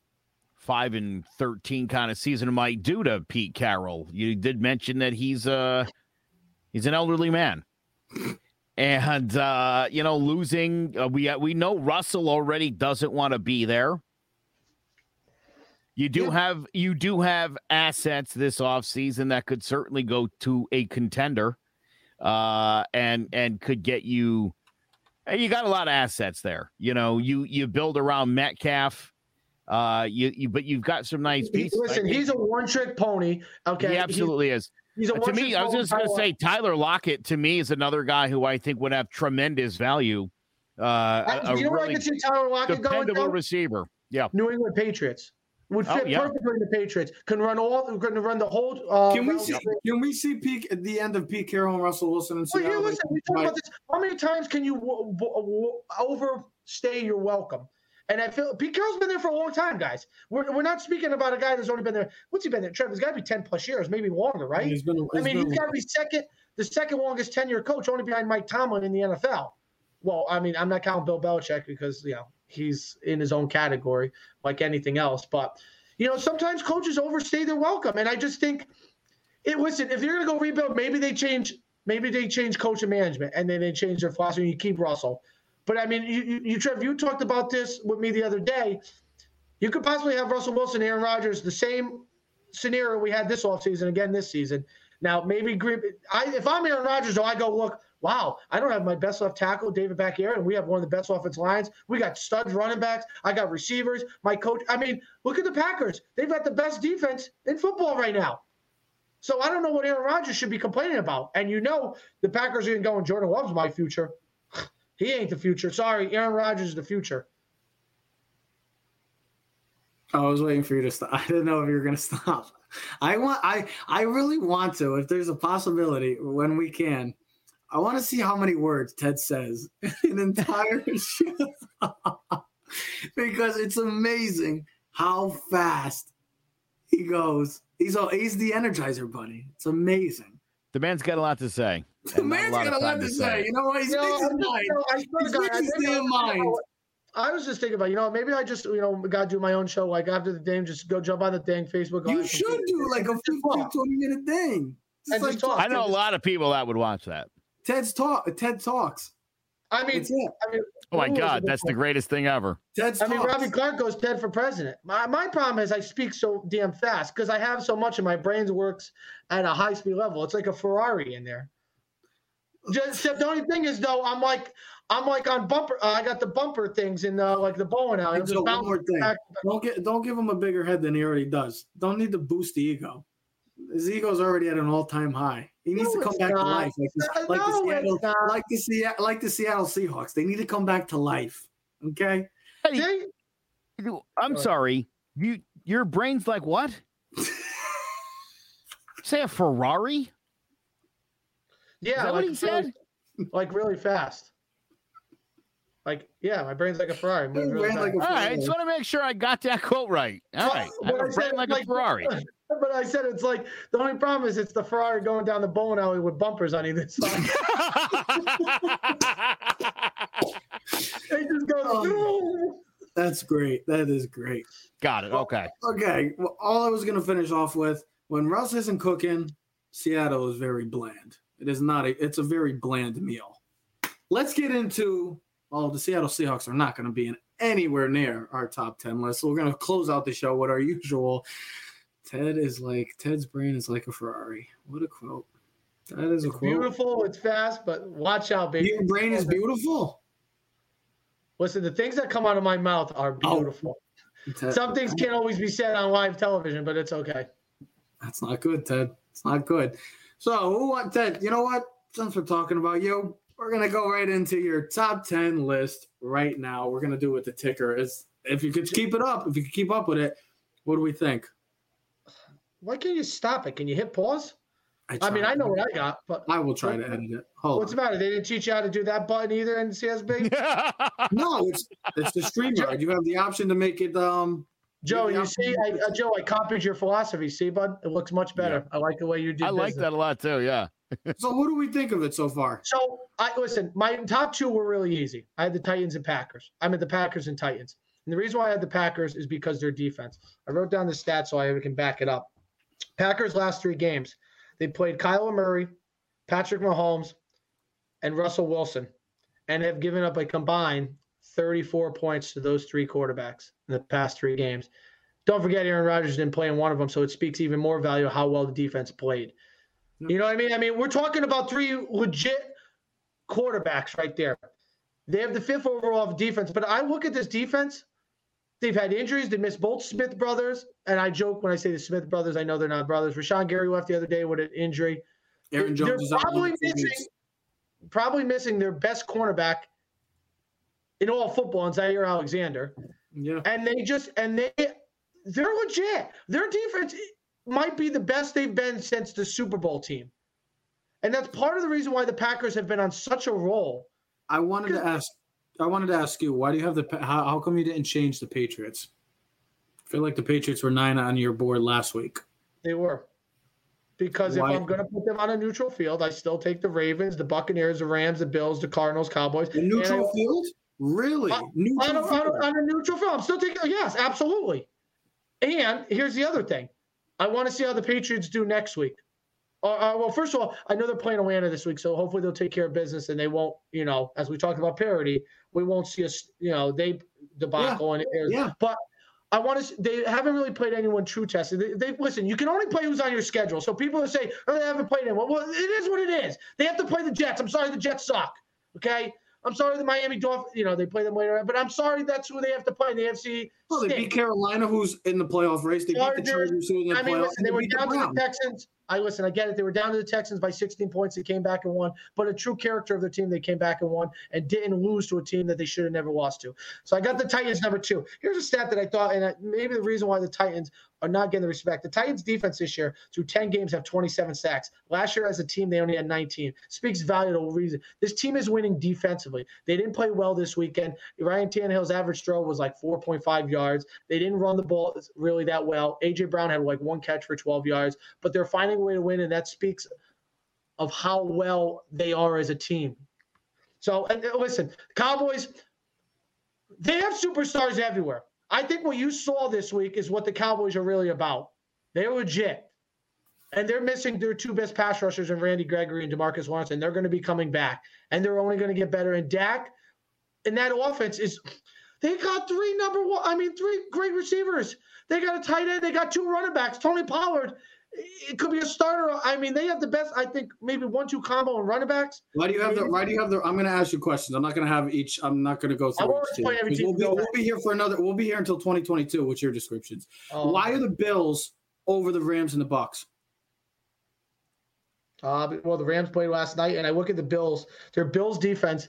5 and thirteen kind of season might do to Pete Carroll. You did mention that he's uh he's an elderly man. And uh, you know, losing uh, we we know Russell already doesn't want to be there. You do yeah. have you do have assets this offseason that could certainly go to a contender uh and and could get you you got a lot of assets there. You know, you you build around Metcalf. Uh you, you but you've got some nice pieces. Listen, he's a one trick pony. Okay. He absolutely he's, is. He's a to me, I was just going to say Tyler Lockett to me is another guy who I think would have tremendous value. Uh, a, you know really I can see Tyler Lockett dependable going receiver. Yeah, New England Patriots would oh, fit oh, yeah. perfectly in the Patriots. Can run all. Going to run the whole. Uh, can we see? Can we see peak at the end of Pete Carroll and Russell Wilson? And well, here, listen. We talk about this. How many times can you w- w- overstay your welcome? And I feel Pete Carroll's been there for a long time, guys. We're, we're not speaking about a guy that's only been there. What's he been there? Trevor's got to be ten plus years, maybe longer, right? He's been, he's I mean, he's got to be second, the second longest tenure coach, only behind Mike Tomlin in the NFL. Well, I mean, I'm not counting Bill Belichick because you know he's in his own category, like anything else. But you know, sometimes coaches overstay their welcome, and I just think it. Listen, if you're going to go rebuild, maybe they change. Maybe they change coach and management, and then they change their philosophy. and You keep Russell, but I mean, you, you, Trev, you talked about this with me the other day. You could possibly have Russell Wilson, Aaron Rodgers, the same scenario we had this offseason again this season. Now, maybe I, if I'm Aaron Rodgers, though, I go look wow, I don't have my best left tackle, David Bakhtiari, and we have one of the best offense lines. We got studs running backs. I got receivers. My coach. I mean, look at the Packers. They've got the best defense in football right now. So I don't know what Aaron Rodgers should be complaining about. And you know the Packers are going, to go, and Jordan Love's my future. He ain't the future. Sorry, Aaron Rodgers is the future. I was waiting for you to stop. I didn't know if you were going to stop. I want I I really want to if there's a possibility when we can I want to see how many words Ted says in an entire show because it's amazing how fast he goes. He's all, he's the Energizer Bunny. It's amazing. The man's got a lot to say. The man's got a lot to say. say. You know what? He's you know, his mind. he's his mind. I was just thinking about, you know, maybe I just, you know, got to do my own show. Like after the game, just go jump on the thing, Facebook. You should do like a 15, 20 minute thing. Like, I know a lot of people that would watch that. Ted's talk. Ted talks. I mean, I mean, oh my God, that's the greatest thing ever. Ted's I mean, Robbie Clark goes Ted for president. My my problem is I speak so damn fast because I have so much, and my brain works at a high speed level. It's like a Ferrari in there. Just the only thing is though, I'm like I'm like on bumper. Uh, I got the bumper things in the like the bowling alley. I'm So one more thing. back. Don't get don't give him a bigger head than he already does. Don't need to boost the ego. His ego's already at an all time high. He needs No, to come it's back to life, like, the- Uh, like no, the Seattle, like the Seattle, like the Seattle Seahawks. They need to come back to life. Okay. Hey, See? I'm sorry. You your brain's like what? Say a Ferrari? Yeah, Is that like what he really- said? like really fast. Like yeah, my brain's like a Ferrari. He really like fast. a All right, just want to make sure I got that quote right. All right, Well, but I have I a said brain like, like- a Ferrari. But I said it's like the only problem is it's the Ferrari going down the bowling alley with bumpers on either side. they just go. Um, oh. That's great. That is great. got it. Okay. Okay. Well, all I was going to finish off with when Russ isn't cooking, Seattle is very bland. It is not a, it's a very bland meal. Let's get into, oh, the Seattle Seahawks are not going to be in anywhere near our top 10 list. So we're going to close out the show with our usual. Ted is like, Ted's brain is like a Ferrari. What a quote. That is a quote. Beautiful, it's fast, but watch out, baby. Your brain is beautiful. Listen, the things that come out of my mouth are Oh. beautiful. Ted, Some things can't always be said on live television, but it's okay. That's not good, Ted. It's not good. So, who want Ted? You know what? Since we're talking about you, we're gonna go right into your top ten list right now. We're gonna do it with the ticker. Is if you could keep it up, if you could keep up with it, what do we think? Why can't you stop it? Can you hit pause? I mean. I know what I got, but I will try to edit it. Hold what's on. the matter? They didn't teach you how to do that button either in CSB? No, it's it's the streamer. You have the option to make it. Um, Joe, you see, I, uh, Joe, I copied your philosophy. See, bud, it looks much better. I like the way you did. I like that a lot too. Yeah. so, what do we think of it so far? So I listen. My top two were really easy. I had the Titans and Packers. I'm at the Packers and Titans. And the reason why I had the Packers is because their defense. I wrote down the stats so I can back it up. Packers last three games, they played Kyler Murray, Patrick Mahomes, and Russell Wilson, and have given up a combined 34 points to those three quarterbacks in the past three games. Don't forget, Aaron Rodgers didn't play in one of them, so it speaks even more value of how well the defense played. You know what I mean? I mean, we're talking about three legit quarterbacks right there. They have the fifth overall defense, but I look at this defense. They've had injuries. They missed both Smith brothers, and I joke when I say the Smith brothers. I know they're not brothers. Rashan Gary left the other day with an injury. Aaron They're Jones is probably missing, probably missing their best cornerback in all football, and Jaire Alexander. Yeah, And they just and they they're legit. Their defense might be the best they've been since the Super Bowl team. And that's part of the reason why the Packers have been on such a roll. I wanted to ask. I wanted to ask you, why do you have the? How, how come you didn't change the Patriots? I feel like the Patriots were nine on your board last week. They were. Because Why- if I'm going to put them on a neutral field, I still take the Ravens, the Buccaneers, the Rams, the Bills, the Cardinals, Cowboys. The neutral I- field? Really? On a, neutral on, a, on a neutral field. I'm still taking, yes, absolutely. And here's the other thing I want to see how the Patriots do next week. Uh, uh, well, first of all, I know they're playing Atlanta this week, so hopefully they'll take care of business and they won't, you know, as we talked about parity, we won't see us, you know, they debacle and yeah. But I want to. They haven't really played anyone true tested. They, they listen. You can only play who's on your schedule. So people say, "Oh, they haven't played anyone." Well, it is what it is. They have to play the Jets. I'm sorry, the Jets suck. Okay. I'm sorry, the Miami Dolphins. You know they play them later, but I'm sorry that's who they have to play. in The AFC. Well, they beat. Carolina, who's in the playoff race. They beat the Chargers. Chargers, who are in the I mean, playoffs. listen, and they were beat the down to the Texans. I listen. I get it. They were down to the Texans by 16 points. They came back and won. But a true character of the team, they came back and won and didn't lose to a team that they should have never lost to. So I got the Titans number two. Here's a stat that I thought, and maybe the reason why the Titans are not getting the respect. The Titans defense this year through 10 games have 27 sacks. Last year as a team, they only had 19. Speaks value to reason. This team is winning defensively. They didn't play well this weekend. Ryan Tannehill's average throw was like 4.5 yards. They didn't run the ball really that well. AJ Brown had like one catch for 12 yards, but they're finding a way to win, and that speaks of how well they are as a team. So, and listen, Cowboys, they have superstars everywhere. I think what you saw this week is what the Cowboys are really about. They're legit. And they're missing their two best pass rushers in Randy Gregory and Demarcus Lawrence, and they're going to be coming back. And they're only going to get better. And Dak, and that offense is, they got three number one, I mean, three great receivers. They got a tight end, they got two running backs, Tony Pollard it could be a starter. I mean, they have the best. I think maybe one-two combo and running backs. Why do you have the? Why do you have the? I'm going to ask you questions. I'm not going to have each. I'm not going to go through each team. We'll be, we'll be, here for another. We'll be here until 2022. What's your descriptions? Oh, why are the Bills over the Rams and the Bucks? Uh, well, the Rams played last night, and I look at the Bills. Their Bills defense.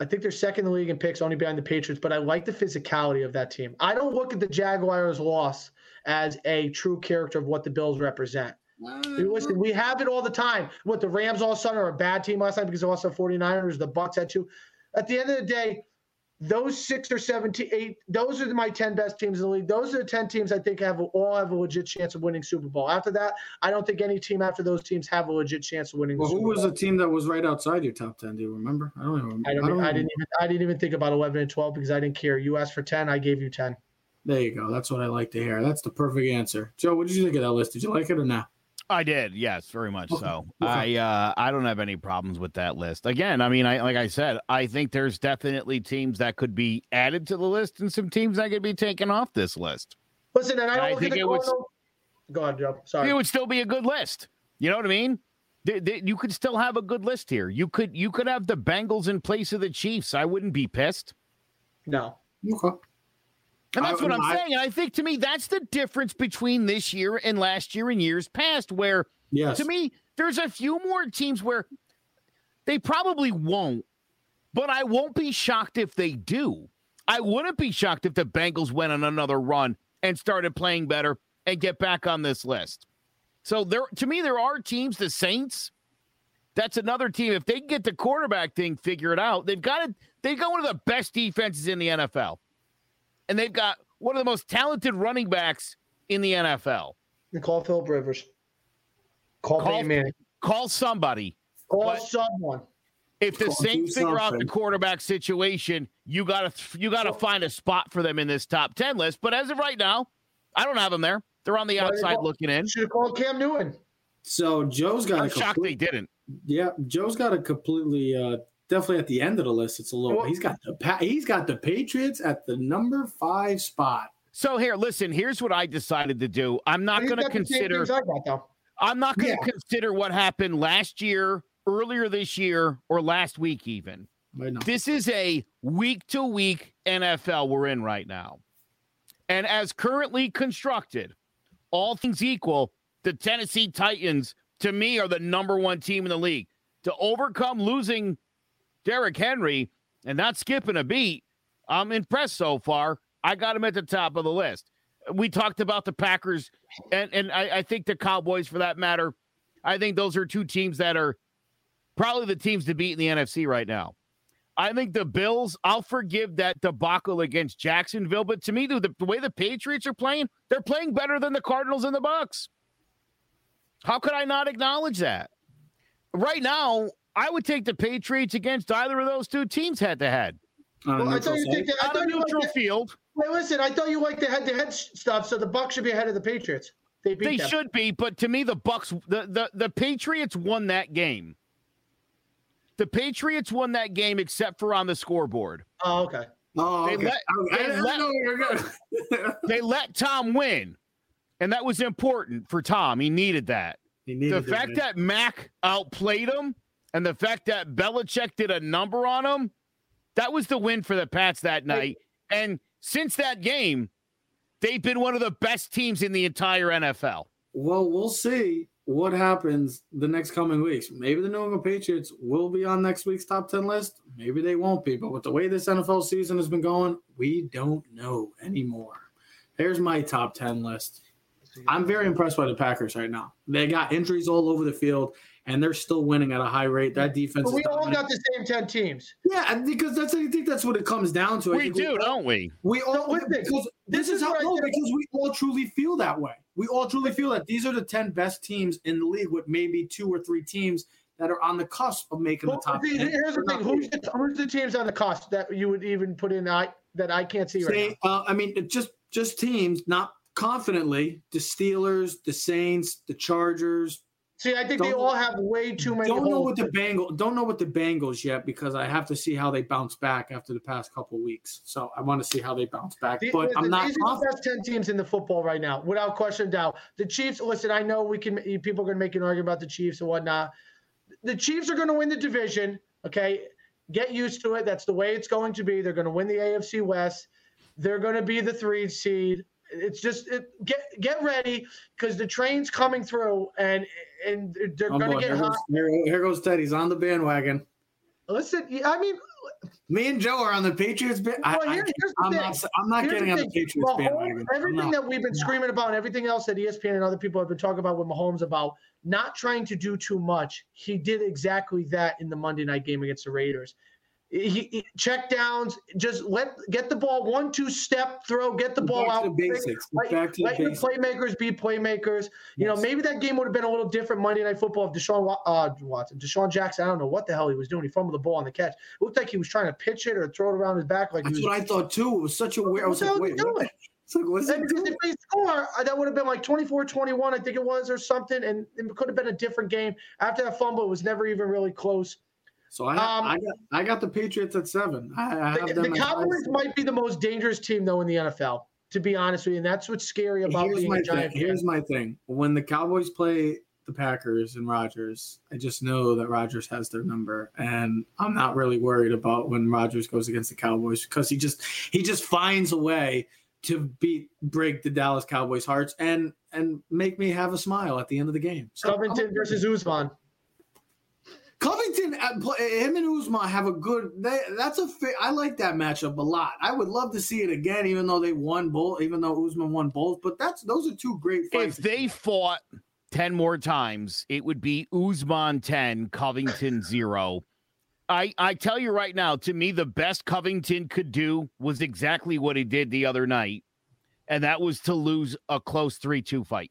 I think they're second in the league in picks, only behind the Patriots. But I like the physicality of that team. I don't look at the Jaguars' loss as a true character of what the Bills represent. Listen, we have it all the time. What the Rams all of a sudden are a bad team last night because they lost the 49ers, the Bucks had two. At the end of the day, those six or seven, eight, those are my 10 best teams in the league. Those are the 10 teams I think have all have a legit chance of winning Super Bowl. After that, I don't think any team after those teams have a legit chance of winning. Well, who was the team that was right outside your top 10? Do you remember? I don't even I, don't, I, don't I didn't even I didn't even think about 11 and 12 because I didn't care. You asked for 10, I gave you 10. There you go. That's what I like to hear. That's the perfect answer. Joe, what did you think of that list? Did you like it or not? I did, yes, very much okay. so. Okay. I uh, I don't have any problems with that list. Again, I mean, I like I said, I think there's definitely teams that could be added to the list, and some teams that could be taken off this list. Listen, and I, don't I think it would. Go on, Joe. Sorry. It would still be a good list. You know what I mean? you could still have a good list here. You could you could have the Bengals in place of the Chiefs. I wouldn't be pissed. No. Okay. And that's I, what I'm I, saying. And I think to me, that's the difference between this year and last year and years past, where yes. to me, there's a few more teams where they probably won't, but I won't be shocked if they do. I wouldn't be shocked if the Bengals went on another run and started playing better and get back on this list. So there to me, there are teams, the Saints. That's another team. If they can get the quarterback thing figured out, they've got it. They've got one of the best defenses in the NFL and they've got one of the most talented running backs in the NFL. And call Philip Rivers. Call, call Manning. Call somebody. Call someone. If the Saints figure out the quarterback situation, you gotta you gotta find a spot for them in this top ten list. But as of right now, I don't have them there. They're on the outside looking in. Should have called Cam Newton. So Joe's got. I'm a shocked complete, they didn't. Yeah, Joe's got a completely uh, definitely at the end of the list. It's a little. Well, he's got the he's got the Patriots at the number five spot. So here, listen. Here's what I decided to do. I'm not going to consider. I'm not going to yeah. consider what happened last year, earlier this year, or last week even. This is a week to week NFL we're in right now. And as currently constructed, all things equal, the Tennessee Titans, to me, are the number one team in the league. To overcome losing Derrick Henry and not skipping a beat, I'm impressed so far. I got him at the top of the list. We talked about the Packers and, and I, I think the Cowboys for that matter. I think those are two teams that are probably the teams to beat in the NFC right now. I think the Bills, I'll forgive that debacle against Jacksonville, but to me, the, the way the Patriots are playing, they're playing better than the Cardinals and the Bucks. How could I not acknowledge that? Right now, I would take the Patriots against either of those two teams head to head. Well, I thought you take the, I thought you neutral liked field. Wait, listen, I thought you liked the head-to-head stuff, so the Bucks should be ahead of the Patriots. They, they should be, but to me, the Bucks, the, the the Patriots won that game. The Patriots won that game, except for on the scoreboard. Oh, okay. Oh, okay. They let, they, let, they let Tom win, and that was important for Tom. He needed that. He needed the fact that Mac outplayed him and the fact that Belichick did a number on him, that was the win for the Pats that night. And since that game, they've been one of the best teams in the entire NFL. Well, we'll see what happens the next coming weeks. Maybe the New England Patriots will be on next week's top 10 list. Maybe they won't be. But with the way this NFL season has been going, we don't know anymore. Here's my top 10 list. I'm very impressed by the Packers right now. They got injuries all over the field and they're still winning at a high rate. That defense. But we all dominant. got the same ten teams. Yeah, because that's I think that's what it comes down to. we do, we, don't we? We all no, because this, this is, how no, because we all truly feel that way. We all truly feel that these are the ten best teams in the league, with maybe two or three teams that are on the cusp of making well, the top. See, here's the thing: who's the, who's the, teams on the cusp that you would even put in I, that I can't see right now? Uh, I mean, just just teams, not confidently. The Steelers, the Saints, the Chargers, See, I think don't, they all have way too many. Don't know what the Bengals. Don't know what the Bengals yet because I have to see how they bounce back after the past couple weeks. So I want to see how they bounce back. The, but the, I'm not. These are the best ten teams in the football right now, without question, doubt. The Chiefs. Listen, I know we can. People are going to make an argument about the Chiefs and whatnot. The Chiefs are going to win the division. Okay, get used to it. That's the way it's going to be. They're going to win the AFC West. They're going to be the three seed. It's just it, get get ready because the train's coming through and and they're oh, going to get here hot. Goes, here, here goes Ted. He's on the bandwagon. Listen, I mean, me and Joe are on the Patriots. Well, I, here, I, am not, I'm not getting on the Patriots Mahomes, bandwagon. Everything that we've been screaming about, and everything else that ESPN and other people have been talking about with Mahomes about not trying to do too much, he did exactly that in the Monday night game against the Raiders. He, he, check downs, just let get the ball one two step throw, get the ball back out. To basics. Let, back to let your basics. playmakers be playmakers. Yes. You know, maybe that game would have been a little different Monday Night Football if Deshaun uh, Watson, DeSean Jackson, I don't know what the hell he was doing. He fumbled the ball on the catch. It looked like he was trying to pitch it or throw it around his back. Like that's what I thought too. It was such a weird. I was like, wait? What? So what's and if they score, uh, that would have been like 24-21, I think it was, or something, and it could have been a different game. After that fumble, it was never even really close. So I, um, I got I got the Patriots at seven. I, I the, the Cowboys might be the most dangerous team though in the NFL. To be honest with you, and that's what's scary about here's being my a Giant. Thing. Here's my thing: when the Cowboys play the Packers and Rodgers, I just know that Rodgers has their number, and I'm not really worried about when Rodgers goes against the Cowboys because he just he just finds a way to beat break the Dallas Cowboys' hearts and and make me have a smile at the end of the game. So Covington versus Usman. Covington, uh, him and Usman have a good. They, that's a. I like that matchup a lot. I would love to see it again, even though they won both. Even though Usman won both, but that's those are two great fights. If they fought ten more times, it would be Usman ten, Covington zero. I I tell you right now, to me, the best Covington could do was exactly what he did the other night, and that was to lose a close three-two fight.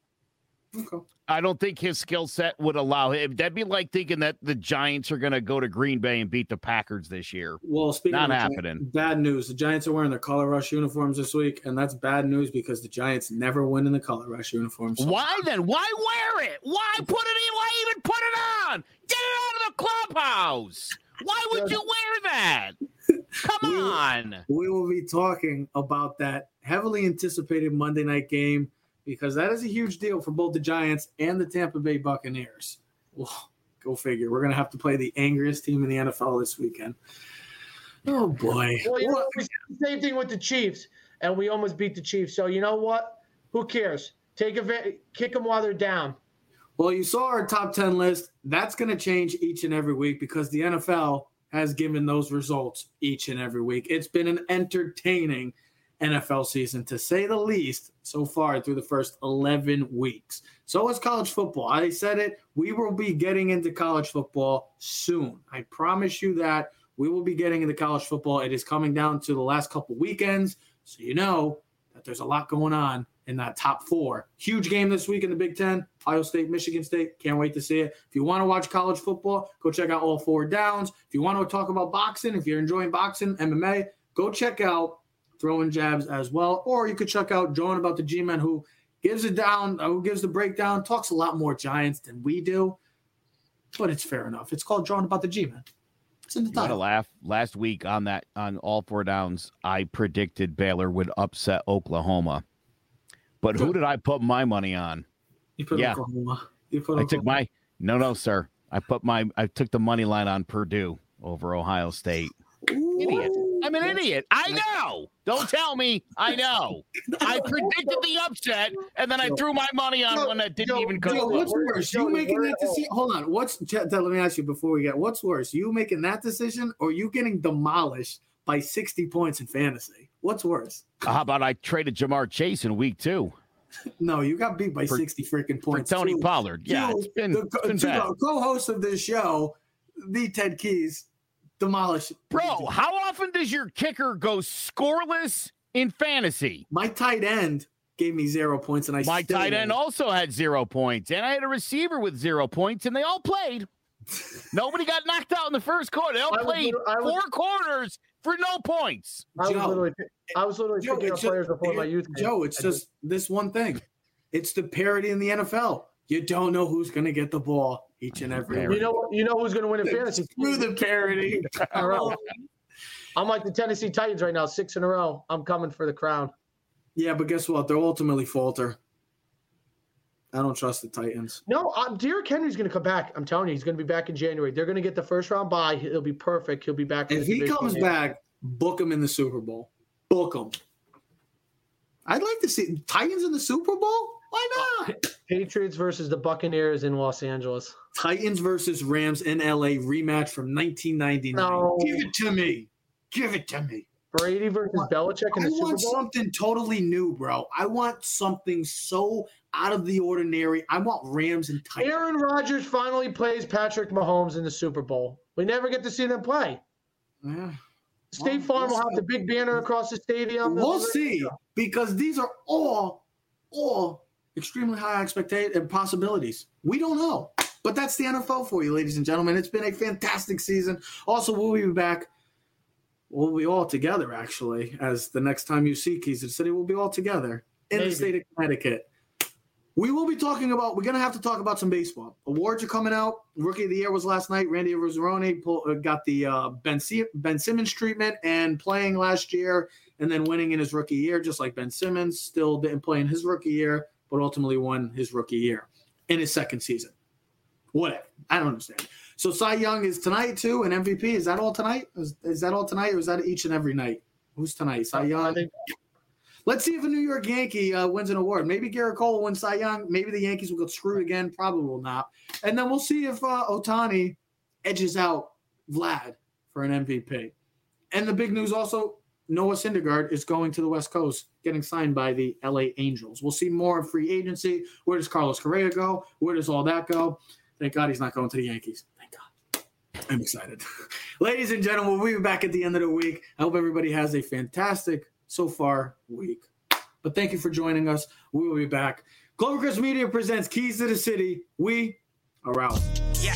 Okay. I don't think his skill set would allow him. That'd be like thinking that the Giants are going to go to Green Bay and beat the Packers this year. Well, speaking not of happening. Giants, bad news. The Giants are wearing their color rush uniforms this week, and that's bad news because the Giants never win in the color rush uniforms. Why then? Why wear it? Why put it in? Why even put it on? Get it out of the clubhouse. Why would you wear that? Come we, on. We will be talking about that heavily anticipated Monday night game because that is a huge deal for both the Giants and the Tampa Bay Buccaneers. Well, go figure. We're going to have to play the angriest team in the NFL this weekend. Oh boy. Well, you know, same thing with the Chiefs, and we almost beat the Chiefs. So you know what? Who cares? Take a kick them while they're down. Well, you saw our top ten list. That's going to change each and every week because the NFL has given those results each and every week. It's been an entertaining NFL season, to say the least, so far through the first 11 weeks. So is college football. I said it. We will be getting into college football soon. I promise you that. We will be getting into college football. It is coming down to the last couple weekends. So you know that there's a lot going on in that top four. Huge game this week in the Big Ten Ohio State, Michigan State. Can't wait to see it. If you want to watch college football, go check out all four downs. If you want to talk about boxing, if you're enjoying boxing, MMA, go check out throwing jabs as well. Or you could check out Joan about the G Men, who gives it down, uh, who gives the breakdown, talks a lot more Giants than we do. But it's fair enough. It's called Joan about the G Men. It's in the title. You laugh. Last week on that on all four downs, I predicted Baylor would upset Oklahoma. But who did I put my money on? You put yeah. Oklahoma. You put I took my no, no, sir. I put my I took the money line on Purdue over Ohio State. Ooh. Idiot. I'm an idiot. I know. Don't tell me. I know. I predicted the upset, and then I threw my money on one that didn't even come. what's worse? You making that decision? Hold on. What's? Let me ask you before we get. What's worse? You making that decision, or you getting demolished by 60 points in fantasy? What's worse? Uh, how about I traded Ja'Marr Chase in week two? No, you got beat by for, 60 freaking points. Tony too. Pollard. Yeah, it's been, the, it's been bad. co-host of this show, the Ted Keys, demolish. Bro, how often does your kicker go scoreless in fantasy? My tight end gave me zero points, and I my tight end also had zero points, and I had a receiver with zero points, and they all played. Nobody got knocked out in the first quarter. They all I played was, was, four quarters for no points. I was literally, I was literally Joe, picking up players before my youth. Joe, it's just this one thing. It's the parity in the NFL. You don't know who's going to get the ball each and every. You know, you know who's going to win in fantasy? Through the parody. I'm like the Tennessee Titans right now, six in a row. I'm coming for the crown. Yeah, but guess what? They'll ultimately falter. I don't trust the Titans. No, um, Derrick Henry's going to come back. I'm telling you, he's going to be back in January. They're going to get the first round bye. He'll be perfect. He'll be back. If he comes game. back, book him in the Super Bowl. Book him. I'd like to see Titans in the Super Bowl. Why uh, not? Patriots versus the Buccaneers in Los Angeles. Titans versus Rams in LA rematch from 1999. No. Give it to me. Give it to me. Brady versus Belichick in the I Super Bowl. I want something totally new, bro. I want something so out of the ordinary. I want Rams and Titans. Aaron Rodgers finally plays Patrick Mahomes in the Super Bowl. We never get to see them play. Yeah. State well, Farm we'll will have the big banner across the stadium. We'll see because these are all, all extremely high expectations and possibilities. We don't know, but that's the NFL for you, ladies and gentlemen. It's been a fantastic season. Also, we'll be back we'll be all together actually. As the next time you see Keys of City, we'll be all together in Maybe. the state of Connecticut. We will be talking about. We're gonna have to talk about some baseball. Awards are coming out. Rookie of the Year was last night. Randy Arozarena uh, got the uh, Ben, C- ben Simmons treatment and playing last year, and then winning in his rookie year, just like Ben Simmons. Still didn't play in his rookie year, but ultimately won his rookie year in his second season. Whatever. I don't understand. So Cy Young is tonight too, and MVP. Is that all tonight? Is, is that all tonight, or is that each and every night? Who's tonight? Cy Young. Let's see if a New York Yankee uh, wins an award. Maybe Gerrit Cole wins win Cy Young. Maybe the Yankees will get screwed again. Probably will not. And then we'll see if uh, Ohtani edges out Vlad for an MVP. And the big news also Noah Syndergaard is going to the West Coast, getting signed by the LA Angels. We'll see more of free agency. Where does Carlos Correa go? Where does all that go? Thank God he's not going to the Yankees. Thank God. I'm excited. Ladies and gentlemen, we'll be back at the end of the week. I hope everybody has a fantastic so far week. But thank you for joining us. We will be back. Clovercrest Media presents Keys to the City. We are out. Yeah.